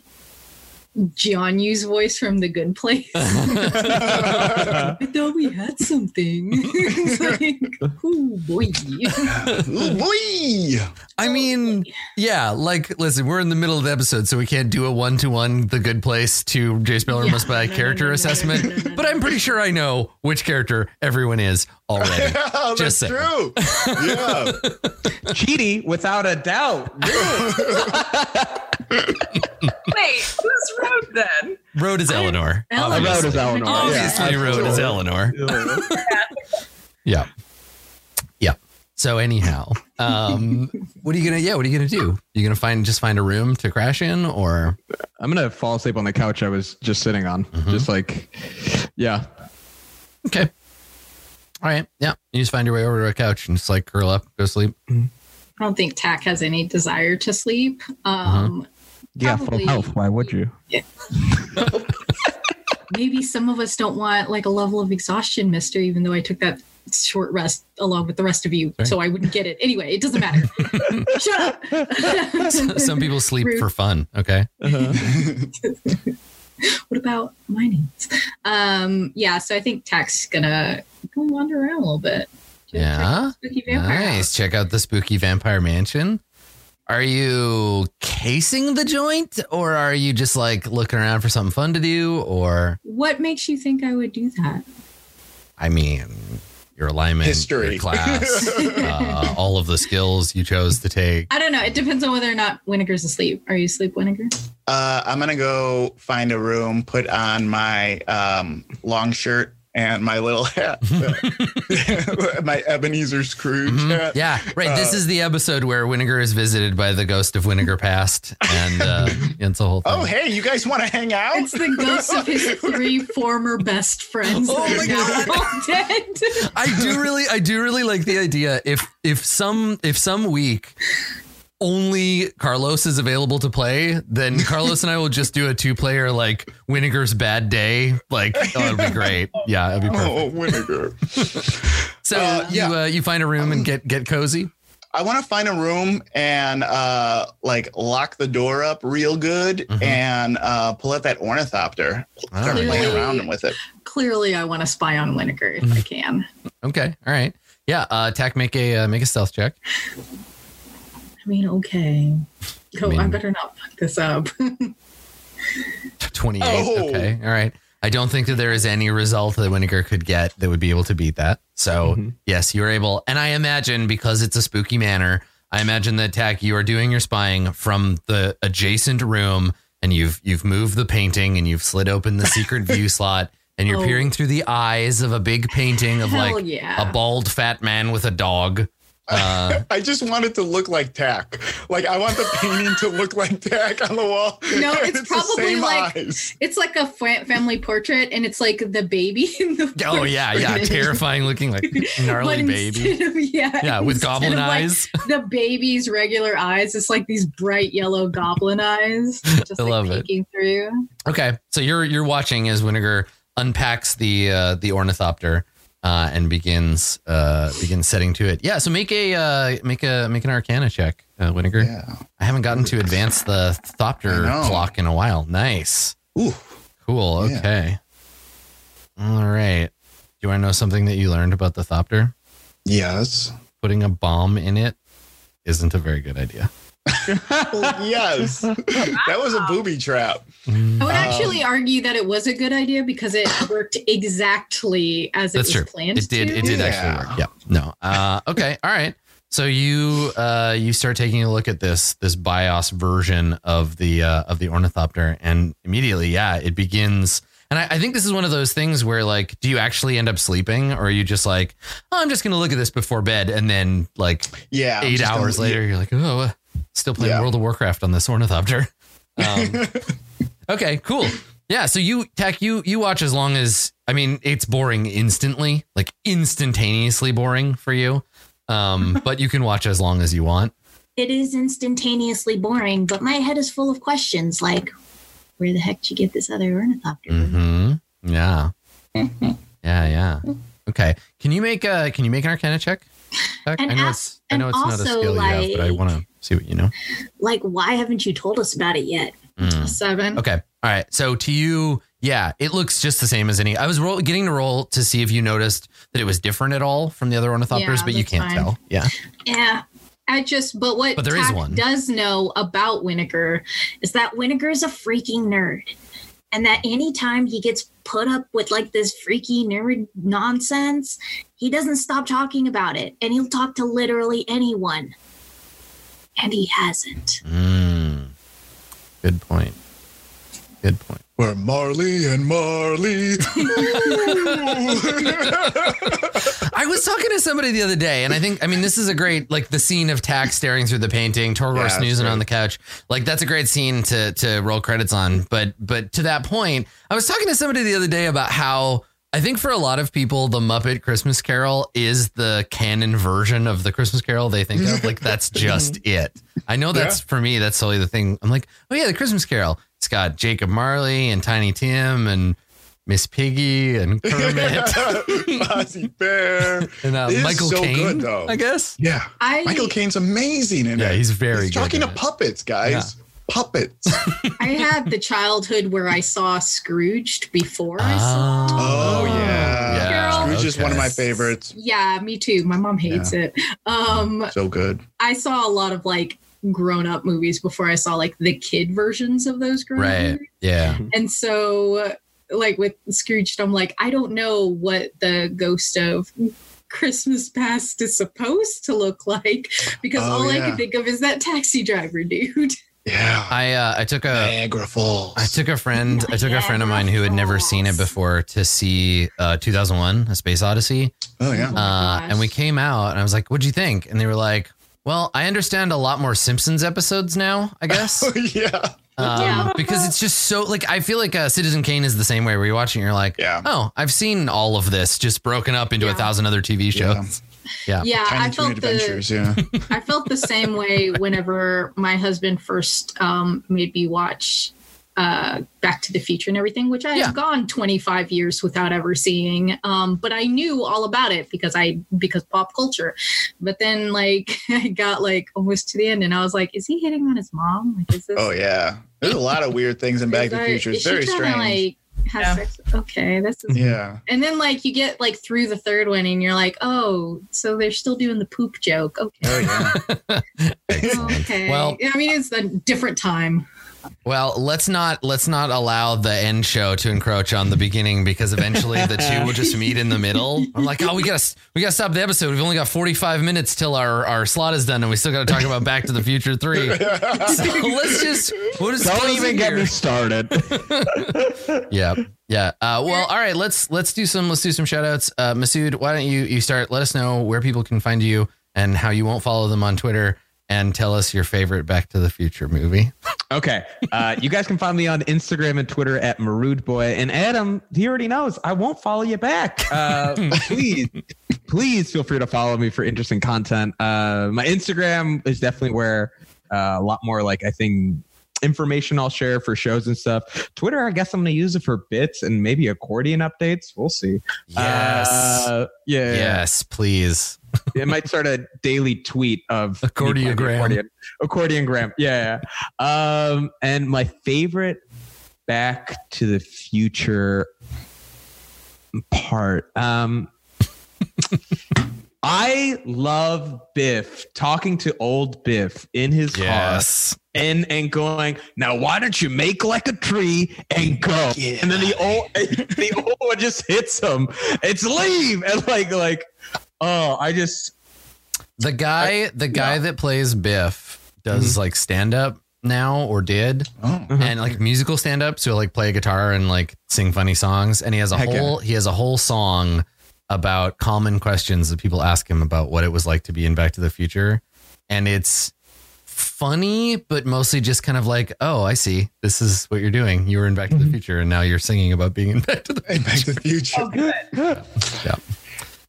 Jianyu's voice from The Good Place. I thought we had something. it's like, oh boy.
Ooh, boy.
I oh, mean, yeah, like, listen, we're in the middle of the episode, so we can't do a one to one The Good Place to Jace Beleren
Yeah.
Must Buy
No, no,
character
no, no, no,
assessment.
no, no, no,
But. I'm pretty sure I know which character everyone is already.
That's
Just saying.
true. Yeah.
Chidi, without a doubt.
Wait, who's Road then?
Road is Eleanor.
Eleanor.
obviously.
Road is Eleanor, yeah.
Obviously, Road is Eleanor. Yeah. Yeah. So anyhow, um, what are you gonna? Yeah, what are you gonna do? You gonna find just find a room to crash in, or
I'm gonna fall asleep on the couch I was just sitting on.
Mhm.
Just like, yeah.
okay? All right. Yeah. You just find your way over to a couch and just like curl up, go sleep.
I don't think Tack has any desire to sleep. Um,
Yeah,
Probably-
full health. Why would you?
maybe some of us don't want like a level of exhaustion, Mister. Even though I took that short rest along with the rest of you,
Sorry.
so I wouldn't get it. Anyway, it doesn't matter. Shut up.
Some people sleep
Rude.
for fun. Okay.
what about my needs? Um, yeah, so I think Tack's gonna go wander around a little bit. Check- check
Yeah.
Spooky.
Nice.
house.
Check out the spooky vampire mansion. Are you casing the joint or are you just like looking around for something fun to do? Or,
What makes you think I would do that?
I mean, your alignment,
History.
your class, uh, all of the skills you chose to take.
I don't know. It depends on whether or not Winnegar's asleep. Are you asleep, Winnegar?
Uh, I'm gonna go find a room, put on my um, long shirt and my little hat, my Ebenezer Scrooge
Mhm.
hat.
Yeah, right. this
Uh,
is the episode where Winnegar is visited by the ghost of Winnegar past, and uh, it's a whole thing.
Oh, hey, you guys want to hang out?
It's the ghosts of his three former best friends.
Oh my God.
all dead.
I do really, I do really like the idea. If if some if some week only Carlos is available to play, then Carlos and I will just do a two player like Winnegar's bad day. Like, oh, it'd be great. Yeah, it'd be perfect.
Oh, vinegar.
So
uh, yeah.
you uh, you find a room and get get cozy.
I want to find a room and uh, like lock the door up real good
Mhm.
and uh, pull out that ornithopter.
All
Start
right.
playing
Clearly.
around with it.
Clearly, I want to spy on Winnegar if
Mm-hmm.
I can.
Okay, all right. Yeah, uh, attack. Make a uh, make a stealth check.
I mean, okay. Oh, I,
mean-
better not fuck this up.
28.
Oh.
Okay. All right. I don't think that there is any result that Winnegar could get that would be able to beat that. So,
Mhm.
yes, you are able. And I imagine because it's a spooky manor, I imagine that attack you are doing your spying from the adjacent room and you've you've moved the painting and you've slid open the secret view slot and you're
Oh.
peering through the eyes of a big painting of
Hell
like
yeah.
a bald fat man with a dog. Uh,
I just want it to look like tack. Like I want the painting to look like tack on the wall.
No,
And
it's probably like-
eyes.
It's like a family portrait, and it's like the baby in the.
oh yeah, yeah, terrifying looking like gnarly
But
baby.
Of, yeah,
Yeah, with goblin
of, like,
eyes.
the baby's regular eyes, it's like these bright yellow goblin eyes, just
I
like
love it.
peeking through.
Okay, so you're you're watching as Winnegar unpacks the uh, the ornithopter uh, and begins uh, begins setting to it. Yeah, so make a uh, make a make an Arcana check, uh, Winnegar.
Yeah.
I haven't gotten to advance the thopter clock in a while. Nice,
Ooh.
cool.
Yeah.
Okay, all right. Do you want to know something that you learned about the thopter?
Yes.
Putting a bomb in it isn't a very good idea.
yes. That was a booby trap.
I would
Um,
actually argue that it was a good idea because it worked exactly as it was
true.
planned
It did.
to.
It did
Yeah.
actually work. Yeah. No. Uh, okay. All right. So you uh, you start taking a look at this this BIOS version of the uh, of the ornithopter, and immediately, yeah, it begins. And I, I think this is one of those things where, like, do you actually end up sleeping, or are you just like, oh, I'm just going to look at this before bed, and then like
Yeah.
Eight
just gonna-
hours later, you're like, oh, still playing
Yeah.
World of Warcraft on this ornithopter. Um, okay, cool. Yeah, so you tech you you watch as long as I mean it's boring instantly, like instantaneously boring for you. Um, but you can watch as long as you want.
It is instantaneously boring, but my head is full of questions like, where the heck did you get this other ornithopter?
hmm Yeah. Yeah, yeah. Okay. Can you make a can you make an arcana check? Tech?
And
I know
ask-
it's I know
and
it's not a
also,
skill you have, but I want to see what you know.
Like, why haven't you told us about it yet?
Mm.
Seven.
Okay. All right. So to you, yeah, it looks just the same as any. I was roll, getting to roll to see if you noticed that it was different at all from the other ornithopters,
Yeah,
but you can't
fine.
tell. Yeah.
Yeah. I just, but what
But there is
Tack
one.
does know about Winnegar
Is that Winnegar is a freaking nerd. And that anytime he gets put up with like this freaky nerd nonsense, he doesn't stop talking about it. And he'll talk to literally anyone. And he hasn't.
Mm. Good point. Good point.
We're Marley and Marley.
I was talking to somebody the other day, and I think, I mean, this is a great, like the scene of Tack staring through the painting, Torgor
Yeah,
snoozing
great.
on the couch. Like that's a great scene to to roll credits on. But but to that point, I was talking to somebody the other day about how I think for a lot of people, the Muppet Christmas Carol is the canon version of the Christmas Carol they think of. Like that's just it. I know that's for me. That's totally the thing. I'm like, oh yeah, the Christmas Carol. It's got Jacob Marley and Tiny Tim and Miss Piggy and Kermit.
Fozzie Bear.
And uh, Michael
so
Caine,
good, though.
I guess.
Yeah.
I
Michael Caine's amazing in
Yeah,
it.
he's very
He's
good
talking to
it.
puppets, guys. Puppets.
I had the childhood where I saw Scrooged before I saw.
Oh, yeah.
Yeah.
Scrooge is one of my favorites.
Yeah, me too. My mom hates it. Um,
So good.
I saw a lot of like grown up movies before I saw like the kid versions of those grown up
Right.
movies.
Yeah.
And so, like with Scrooged, I'm like, I don't know what the ghost of Christmas past is supposed to look like because
Oh,
all I can think of is that taxi driver dude.
Yeah.
I uh, I took a
Niagara Falls.
I took a friend I took a friend of mine who had never seen it before to see uh, 2001: A Space Odyssey,
oh, yeah.
Oh
uh,
gosh.
and we came out and I was like, "What'd you think?" And they were like, "Well, I understand a lot more Simpsons episodes now, I guess."
yeah.
Um,
Yeah.
because it's just so like I feel like uh, Citizen Kane is the same way where you're watching, you're like,
Yeah.
oh, I've seen all of this just broken up into a thousand other TV
Yeah.
shows. Yeah.
yeah,
Tiny
I felt the
Adventures. Yeah.
I felt the same way whenever my husband first um, made me watch uh, Back to the Future and everything, which I
Yeah.
had gone 25 years without ever seeing. Um, but I knew all about it because I because pop culture. But then like I got like almost to the end and I was like, is he hitting on his mom? Like, is this?
Oh, yeah. There's a lot of weird things in Back to the Future. It's very
trying to,
strange.
like, have
Yeah.
sex? Okay, this is.
yeah.
And then like you get like through the third one and you're like, oh, so they're still doing the poop joke. Okay.
Oh, yeah.
Okay.
Well,
I mean, it's a different time.
Well, let's not let's not allow the end show to encroach on the beginning because eventually the two will just meet in the middle. I'm like, oh, we gotta we gotta stop the episode. We've only got 45 minutes till our our slot is done, and we still got to talk about Back to the Future three. So let's just we'll just
Don't even
it
get
here.
me started.
Yeah, yeah. Uh, well, all right. Let's let's do some let's do some shout outs. Uh, Masood, why don't you you start? Let us know where people can find you and how you won't follow them on Twitter. And tell us your favorite Back to the Future movie.
Okay. Uh, you guys can find me on Instagram and Twitter at Marood Boy. And Adam, he already knows I won't follow you back. Uh, please, please feel free to follow me for interesting content. Uh, my Instagram is definitely where uh, a lot more, like, I think, information I'll share for shows and stuff. Twitter, I guess I'm going to use it for bits and maybe accordion updates. We'll see.
Yes.
Uh, yeah.
yes, please.
it might start a daily tweet of
Accordiogram.
accordion. Accordiongram. Yeah, yeah. Um, and my favorite Back to the Future part. Um, I love Biff talking to old Biff in his car and and going, now why don't you make like a tree and go?
Yeah.
And then the old the old one just hits him. It's leave and like like oh I just
The guy, the guy that plays Biff does mm-hmm. like stand up now or did,
Oh. Mm-hmm.
and like musical stand up. So he'll like play a guitar and like sing funny songs. And he has a
Heck yeah.
whole he has a whole song about common questions that people ask him about what it was like to be in Back to the Future, and it's funny, but mostly just kind of like, oh, I see. This is what you're doing. You were in Back to the mm-hmm. Future, and now you're singing about being in Back to the.
Hey, Back to the Future.
Oh, good.
Yeah.
Yeah,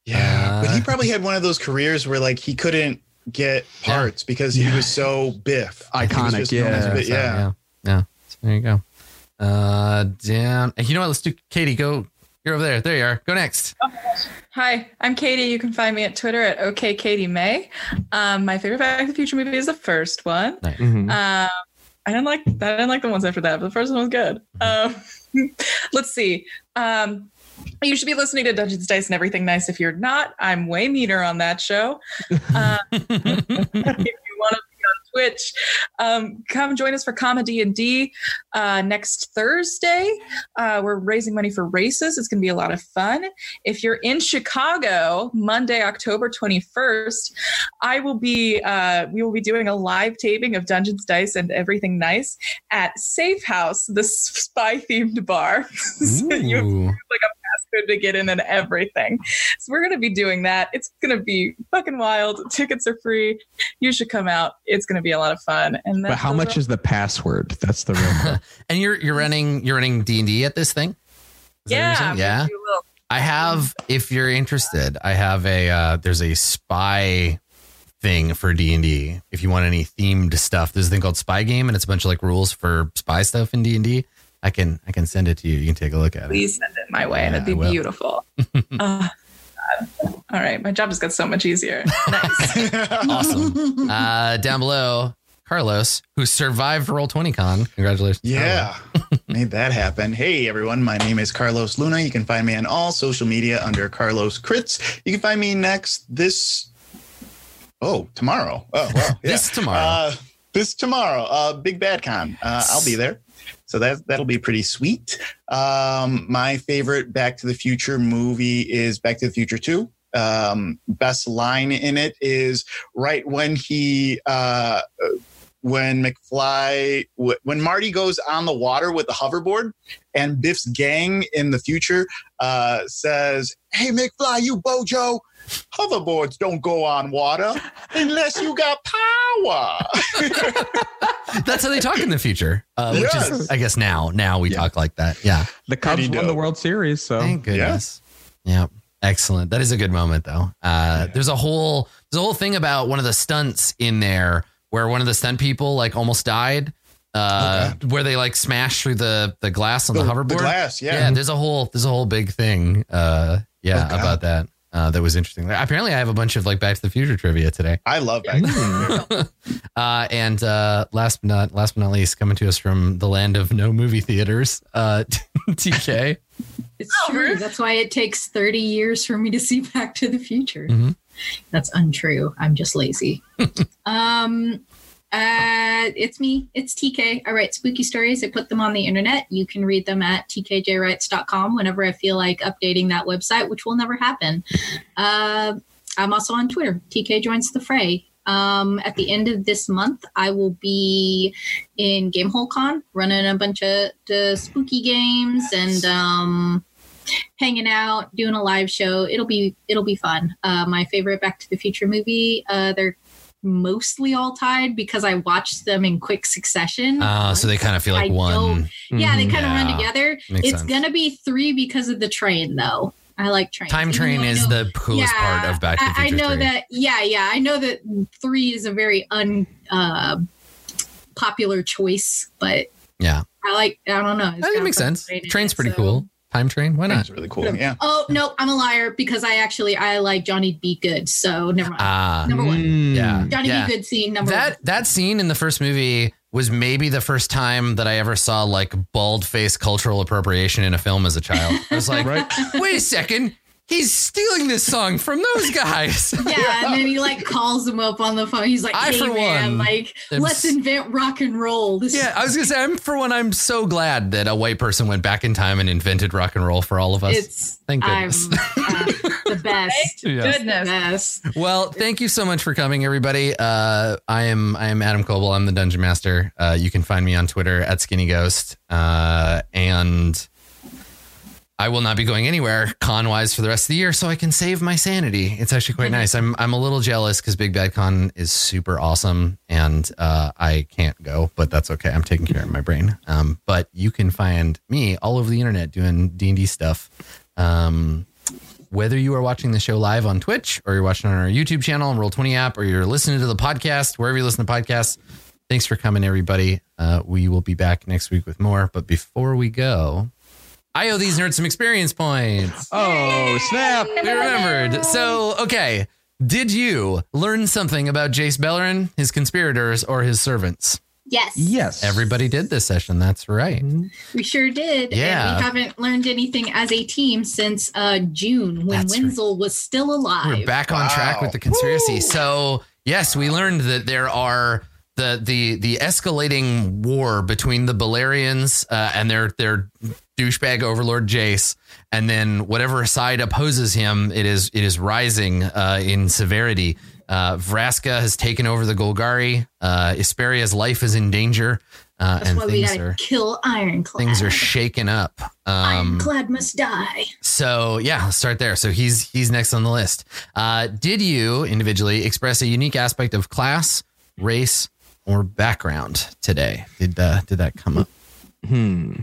but
Uh,
he probably had one of those careers where like he couldn't get parts because he was so Biff.
Iconic,
just
yeah.
Biff,
So,
yeah.
yeah. Yeah. So there you go. Uh, damn. You know what? Let's do Katie. Go. You're over there. There you are. Go next.
Hi, I'm Katie. You can find me at Twitter at OKKatieMay. Um, my favorite Back to the Future movie is the first one.
mhm.
Um, I didn't like I didn't like the ones after that, but the first one was good. Um, let's see. Um, you should be listening to Dungeons Dice and Everything Nice. If you're not, I'm way meaner on that show. Uh, if you want to be on Twitch, um, come join us for Comedy and D uh, next Thursday. Uh, we're raising money for races. It's going to be a lot of fun. If you're in Chicago, Monday, October 21st, I will be. Uh, we will be doing a live taping of Dungeons Dice and Everything Nice at Safe House, the spy themed bar. so you
Ooh.
Good to get in and everything. So we're gonna be doing that. It's gonna be fucking wild. Tickets are free. You should come out. It's gonna be a lot of fun. And
But how much is the password? That's the real.
And you're you're running you're running D and D at this thing. Is that what you're
yeah,
yeah.
gonna do a little-
I have. If you're interested, I have a. Uh, there's a spy thing for D and D. If you want any themed stuff, there's a thing called Spy Game, and it's a bunch of like rules for spy stuff in D and D. I can I can send it to you. You can take a look at it.
Please send it my way.
Yeah,
That'd be beautiful. Uh, All right, my job just got so much easier. Nice.
Awesome. uh, down below, Carlos, who survived Roll Twenty Con. Congratulations.
Yeah, made that happen. Hey, everyone. My name is Carlos Luna. You can find me on all social media under Carlos Crits. You can find me next this. Oh, tomorrow. Oh, well. Yeah.
This tomorrow.
Uh, this tomorrow. Uh, Big Bad Con. Uh, I'll be there. So that that'll be pretty sweet. Um, my favorite Back to the Future movie is Back to the Future Two. Um, best line in it is right when he uh, when McFly when Marty goes on the water with the hoverboard and Biff's gang in the future uh, says, "Hey McFly, you Bojo." Hoverboards don't go on water unless you got power.
That's how they talk in the future. Uh, which is,
Yes.
I guess, now. Now we talk like that. Yeah.
the Cubs
Pretty
won the. World Series, so
Thank goodness. Yeah. Excellent. That is a good moment though. Uh, there's a whole there's a whole thing about one of the stunts in there where one of the stunt people like almost died. Uh, where they like smashed through the the glass on the, hoverboard.
glass, yeah.
yeah. There's a whole there's a whole big thing. Uh, yeah,
Oh,
about that. Uh, that was interesting. Apparently, I have a bunch of like Back to the Future trivia today.
I love Back to the Future.
Uh, and uh, last but not last but not least, coming to us from the land of no movie theaters, uh, TK.
It's
Oh,
true.
Ruth.
That's why it takes 30 years for me to see Back to the Future.
Mhm.
That's untrue. I'm just lazy. um, uh, it's me. It's TK. I write spooky stories. I put them on the internet. You can read them at tkjwrites.com whenever I feel like updating that website, which will never happen. Uh, I'm also on Twitter. TK joins the fray. Um, at the end of this month, I will be in Gamehole Con running a bunch of the spooky games and um, hanging out, doing a live show. It'll be it'll be fun. Uh, my favorite Back to the Future movie. Uh, they're mostly all tied because I watched them in quick succession.
Uh, so they kind of feel like
I
one.
yeah, they kind of run together.
Makes
it's
sense.
gonna be three because of the train, though. I like trains.
Time
Even
train is
know-
the coolest part of Back to the
I, I know
3.
that. Yeah, yeah. I know that three is a very un uh, popular choice, but
Yeah,
I like. I don't know.
Think makes sense. Train's pretty cool. Time train, why not?
It's really cool. Yeah.
Oh no, I'm a liar because I actually I like Johnny Be Good. So never mind.
Ah,
number one,
Mm.
yeah.
Johnny
yeah.
Be Good scene number
that
one.
that scene in the first movie was maybe the first time that I ever saw like bald face cultural appropriation in a film as a child. I was like,
Right.
wait a second, he's stealing this song from those guys.
Yeah, and then he like calls them up on the phone. He's like,
I,
"Hey
for
man,
one,
like
am
let's
s-
invent rock and roll." This
yeah, I was gonna say, I'm for one, I'm so glad that a white person went back in time and invented rock and roll for all of us.
it's
Thank
I'm
goodness.
uh, the best.
Yeah.
The
Goodness.
best.
Well, thank you so much for coming, everybody. Uh, I am I am Adam Koebel. I'm the Dungeon Master. Uh, you can find me on Twitter at Skinny Ghost, uh, and I will not be going anywhere con wise for the rest of the year, so I can save my sanity. It's actually quite nice. I'm I'm a little jealous because Big Bad Con is super awesome, and uh, I can't go, but that's okay. I'm taking care of my brain. Um, but you can find me all over the internet doing D and D stuff. Um, whether you are watching the show live on Twitch or you're watching on our YouTube channel and Roll20 app or you're listening to the podcast, wherever you listen to podcasts, thanks for coming, everybody. Uh, we will be back next week with more. But before we go, I owe these nerds some experience points.
Oh, snap.
We remembered. So, okay. Did you learn something about Jace Beleren, his conspirators, or his servants?
Yes.
Yes.
Everybody did this session. That's right.
We sure did.
Yeah.
And we haven't learned anything as a team since uh, June when
That's right.
Wenzel was still alive.
We're back on track with the conspiracy. So yes, we learned that there are the the the escalating war between the Balerians uh, and their their douchebag overlord Jace, and then whatever side opposes him, it is it is rising uh, in severity. Uh, Vraska has taken over the Golgari. Uh, Isperia's life is in danger, uh,
That's
and
why we
things
gotta
are
kill Ironclad.
things are shaken up. Um,
Ironclad must die.
so yeah, start there. So he's he's next on the list. Uh, did you individually express a unique aspect of class, race, or background today? Did uh, did that come up?
Hmm.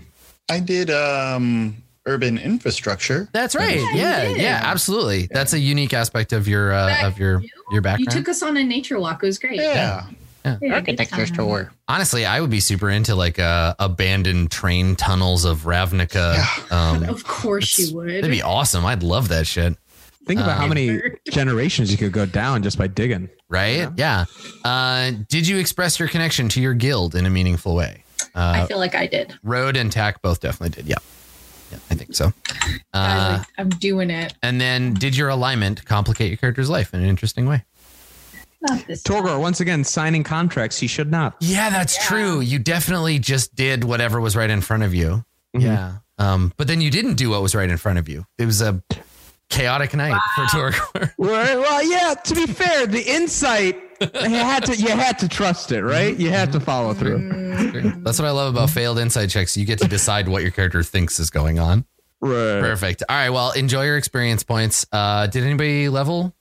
I did um urban infrastructure.
That's right.
Yeah, you
Yeah,
did.
yeah, absolutely. That's a unique aspect of your uh,
That-
of your your background.
You took us on a nature walk. It was great.
Yeah.
Yeah.
Yeah,
Architecture
good time.
tour.
Honestly, I would be super into like uh, abandoned train tunnels of Ravnica. Um,
Of course you would.
that'd be awesome. I'd love that shit.
Think about
Um,
how many generations you could go down just by digging.
Right? Yeah. Uh, did you express your connection to your guild in a meaningful way?
I
Uh,
feel like I did.
Road and Tack both definitely did. Yeah. Yeah, I think so. Uh,
like, I'm doing it.
and then, did your alignment complicate your character's life in an interesting way?
Not this.
Torgor, once again, signing contracts he should not.
Yeah, that's
Yeah.
true. You definitely just did whatever was right in front of you.
Mhm.
Yeah. Um, but then you didn't do what was right in front of you. It was a chaotic night for Torgor.
Right. Well, yeah. To be fair, the insight you had to you had to trust it, right? You had to follow through.
Mm,
that's what I love about failed insight checks. You get to decide what your character thinks is going on.
Right.
Perfect. All right. Well, enjoy your experience points. Uh, did anybody level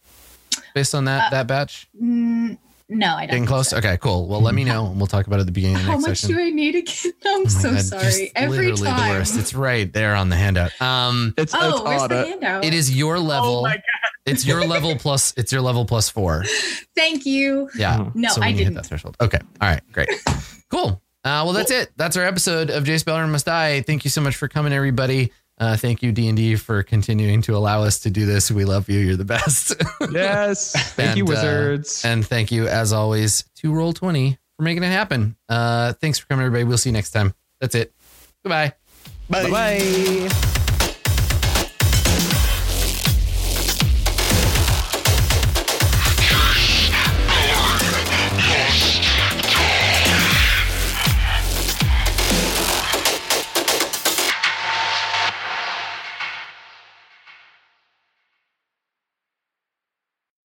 based on that that batch?
mm, no, I don't.
Getting close.
so.
Okay, cool. Well, let me know, and we'll talk about it at the beginning of the
How much
session.
do I need again? I'm
Oh
so
God,
sorry.
just
Every
literally
time.
the worst. It's right there on the handout. Um,
It's, it's
Oh, where's
on
the handout?
it is your level.
Oh my God.
It's your level plus. It's your level plus four.
Thank you.
Yeah.
Mhm.
No,
so
I
didn't. Hit that threshold. Okay. All right. Great. Cool. Uh, well, that's it. That's our episode of Jace Beleren Must Die. Thank you so much for coming, everybody. Uh, thank you, D and D, for continuing to allow us to do this. We love you. You're the best.
Yes. Thank you,
And, uh,
wizards.
and thank you, as always, to Roll Twenty for making it happen. Uh, thanks for coming, everybody. We'll see you next time. That's it. Goodbye.
Bye.
Bye.